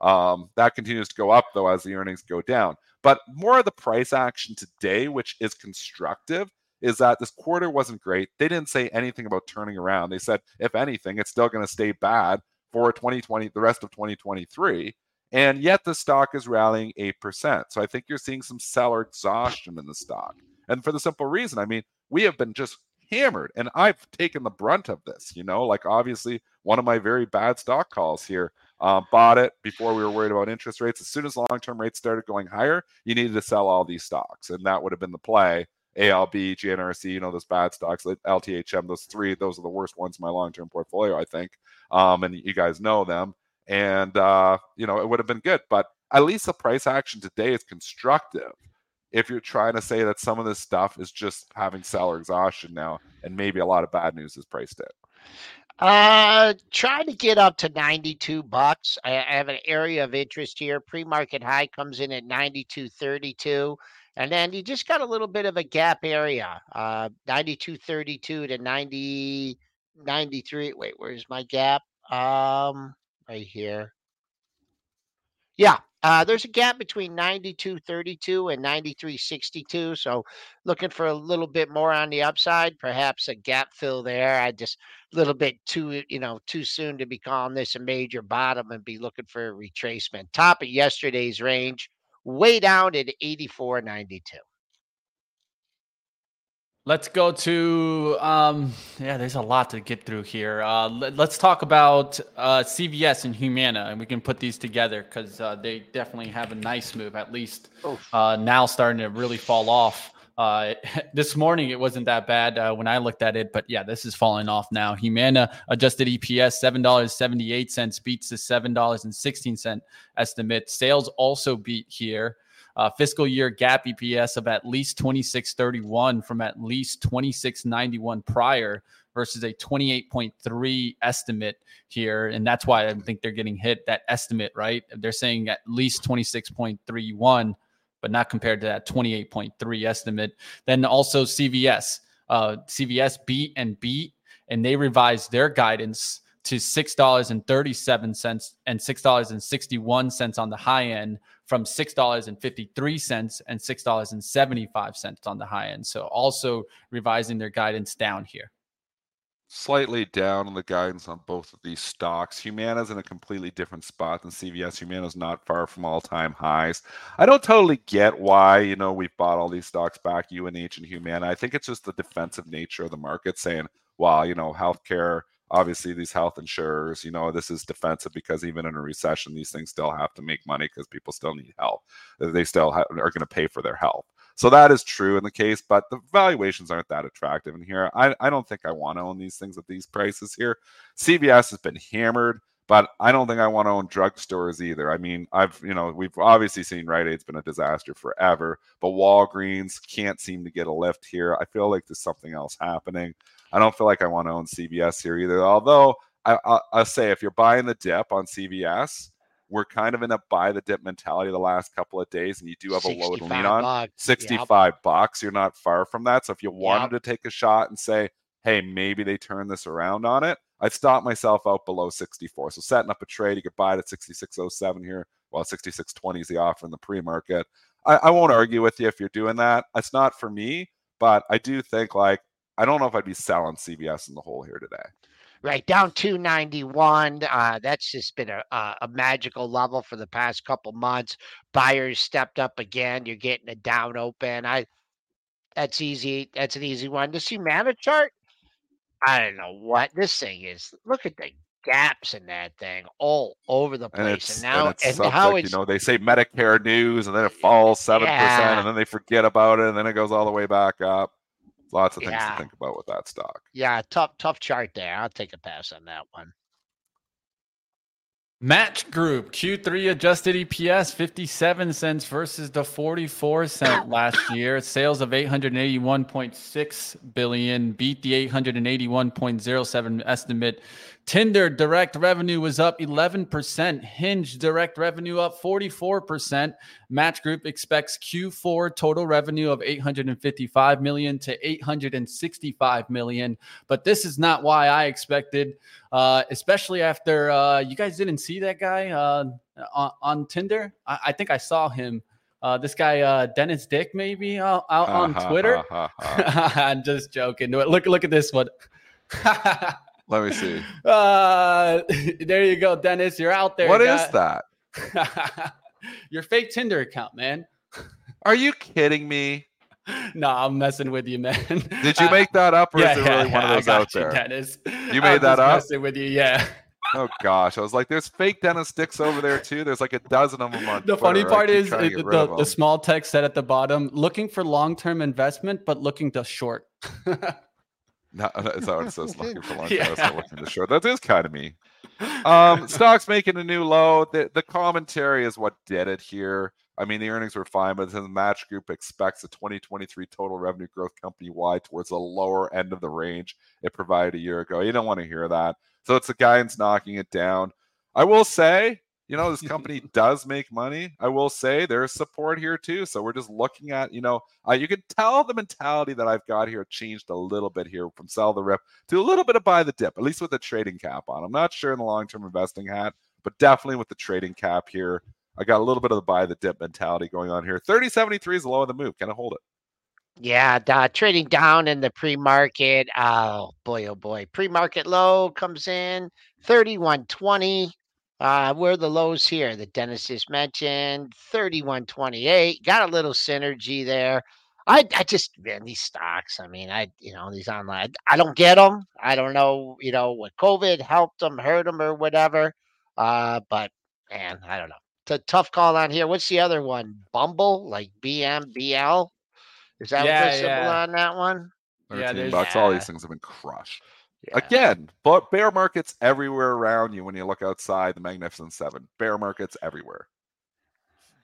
Um, that continues to go up though as the earnings go down. But more of the price action today, which is constructive, is that this quarter wasn't great. They didn't say anything about turning around. They said, if anything, it's still going to stay bad for 2020, the rest of 2023. And yet the stock is rallying 8%. So I think you're seeing some seller exhaustion in the stock. And for the simple reason, I mean, we have been just hammered and I've taken the brunt of this, you know, like obviously one of my very bad stock calls here. Um, bought it before we were worried about interest rates. As soon as long term rates started going higher, you needed to sell all these stocks. And that would have been the play. ALB, GNRC, you know, those bad stocks, like LTHM, those three, those are the worst ones in my long term portfolio, I think. Um, and you guys know them. And, uh, you know, it would have been good. But at least the price action today is constructive if you're trying to say that some of this stuff is just having seller exhaustion now and maybe a lot of bad news is priced in. Uh, trying to get up to 92 bucks. I, have an area of interest here. Pre-market high comes in at 92.32. And then you just got a little bit of a gap area. Uh, 92.32 to 90, 93. Wait, where's my gap? Um, right here. Yeah, uh, there's a gap between 92.32 and 93.62. So looking for a little bit more on the upside, perhaps a gap fill there. I just a little bit too, you know, too soon to be calling this a major bottom and be looking for a retracement. Top of yesterday's range, way down at 84.92. Let's go to um, yeah. There's a lot to get through here. Uh, let, us talk about uh, CVS and Humana, and we can put these together because uh, they definitely have a nice move. At least uh, now starting to really fall off. Uh, this morning it wasn't that bad uh, when I looked at it, but yeah, this is falling off now. Humana adjusted EPS seven dollars seventy eight cents beats the seven dollars and sixteen cent estimate. Sales also beat here uh, fiscal year gap EPS of at least 2631 from at least 2691 prior versus a 28.3 estimate here. And that's why I think they're getting hit that estimate, right? They're saying at least 26.31, but not compared to that 28.3 estimate. Then also CVS. Uh, CVS beat and beat, and they revised their guidance to $6.37 and $6.61 on the high end from $6.53 and $6.75 on the high end. So also revising their guidance down here. Slightly down on the guidance on both of these stocks. Humana's in a completely different spot than CVS. Humana's not far from all-time highs. I don't totally get why, you know, we've bought all these stocks back, UNH and Humana. I think it's just the defensive nature of the market saying, well, you know, healthcare – obviously these health insurers you know this is defensive because even in a recession these things still have to make money because people still need help uh, they still ha- are going to pay for their health so that is true in the case but the valuations aren't that attractive in here i, I don't think i want to own these things at these prices here cvs has been hammered but I don't think I want to own drugstores either. I mean, I've, you know, we've obviously seen Rite Aid's been a disaster forever, but Walgreens can't seem to get a lift here. I feel like there's something else happening. I don't feel like I want to own CVS here either. Although I, I, I'll say if you're buying the dip on CVS, we're kind of in a buy the dip mentality the last couple of days, and you do have a low to lean on. Bucks. 65 yep. bucks. You're not far from that. So if you wanted yep. to take a shot and say, hey, maybe they turn this around on it, I'd stop myself out below 64. So setting up a trade, you could buy it at 66.07 here. Well, 66.20 is the offer in the pre-market. I, I won't argue with you if you're doing that. It's not for me, but I do think like I don't know if I'd be selling CVS in the hole here today. Right down 291. Uh, that's just been a, a, magical level for the past couple months. Buyers stepped up again. You're getting a down open. I that's easy. That's an easy one. To see mana chart, I don't know what this thing is. Look at the gaps in that thing all over the place. And, and now, and, and how like, you know, they say Medicare news, and then it falls seven yeah. percent, and then they forget about it, and then it goes all the way back up. Lots of things yeah. to think about with that stock. Yeah, tough, tough chart there. I'll take a pass on that one. Match Group Q3 adjusted EPS 57 cents versus the 44 cent last year. Sales of 881.6 billion beat the 881.07 estimate Tinder direct revenue was up 11%. Hinge direct revenue up 44%. Match Group expects Q4 total revenue of 855 million to 865 million. But this is not why I expected, uh, especially after uh, you guys didn't see that guy uh, on, on, Tinder. I, I, think I saw him Uh, this guy uh, Dennis Dick maybe uh, out on ha, Twitter. ha, ha. I'm just joking. Look look at this one. Let me see. uh, there you go, Dennis. You're out there. What is guy. that? Your fake Tinder account, man. Are you kidding me? no, I'm messing with you, man. Did you make that up, or yeah, is it yeah, really one of yeah, those out you, there? Dennis. You made I'm that up? Messing with you, yeah. Oh gosh, I was like, "There's fake Dennis Dicks over there too." There's like a dozen of them on. The funny Twitter. I part is it- the, the small text said at the bottom, looking for long-term investment, but looking to short. No, is that what it says? Looking for long Yeah. not looking to short. That is kind of me. Um, stocks making a new low. The, the commentary is what did it here. I mean, the earnings were fine, but the Match Group expects a 2023 total revenue growth company wide towards the lower end of the range it provided a year ago. You don't want to hear that. So it's the guidance knocking it down. I will say, you know, this company does make money. I will say there's support here too. So we're just looking at, you know, uh, you can tell the mentality that I've got here changed a little bit here from sell the rip to a little bit of buy the dip, at least with the trading cap on. I'm not sure in the long term investing hat, but definitely with the trading cap here. I got a little bit of the buy the dip mentality going on here. 3073 is low of the move. Can I hold it? Yeah, uh, trading down in the pre-market. Oh boy, oh boy. Pre-market low comes in 3120. Uh, where the lows here? The Dennis just mentioned 3128. Got a little synergy there. I, I just man, these stocks. I mean, I you know these online. I don't get them. I don't know. You know what COVID helped them, hurt them, or whatever. Uh, but man, I don't know. It's a tough call on here. What's the other one? Bumble, like BMBL. Is that Yeah, what the symbol yeah. on that one? Yeah, 13 there's- bucks. All these things have been crushed. Yeah. Again, but bear markets everywhere around you when you look outside the Magnificent Seven. Bear markets everywhere.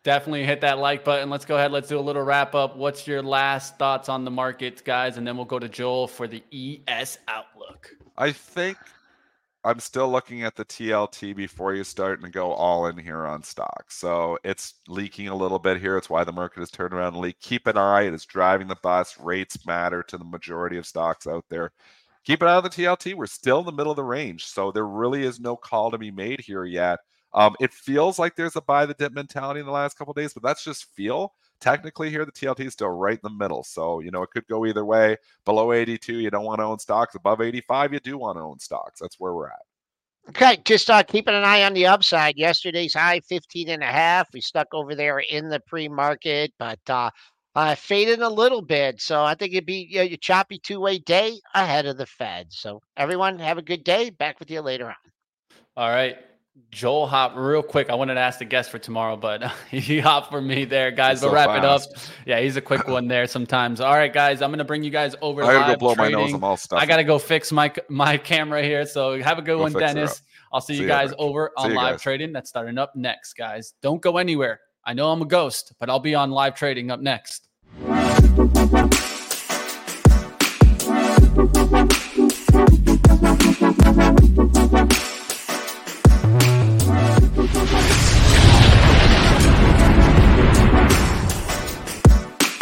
Definitely hit that like button. Let's go ahead. Let's do a little wrap up. What's your last thoughts on the markets, guys? And then we'll go to Joel for the ES outlook. I think I'm still looking at the TLT before you start and go all in here on stock. So it's leaking a little bit here. It's why the market has turned around and. Keep an eye. It is driving the bus. Rates matter to the majority of stocks out there. Keep it out of the TLT. We're still in the middle of the range. So there really is no call to be made here yet. Um, it feels like there's a buy the dip mentality in the last couple days, but that's just feel. Technically, here the TLT is still right in the middle, so you know it could go either way. Below 82, you don't want to own stocks. Above 85, you do want to own stocks. That's where we're at. Okay, just uh, keeping an eye on the upside. Yesterday's high, 15 and a half. We stuck over there in the pre-market, but uh, uh faded a little bit. So I think it'd be uh, a choppy two-way day ahead of the Fed. So everyone have a good day. Back with you later on. All right. Joel hop real quick. I wanted to ask the guest for tomorrow, but he hopped for me there, guys. But so wrap fast. it up. Yeah, he's a quick one there sometimes. All right, guys, I'm gonna bring you guys over. I gotta go blow trading. my nose. I'm all stuffed. I gotta go fix my my camera here. So have a good go one, Dennis. I'll see, see you guys you over on live guys. trading. That's starting up next, guys. Don't go anywhere. I know I'm a ghost, but I'll be on live trading up next.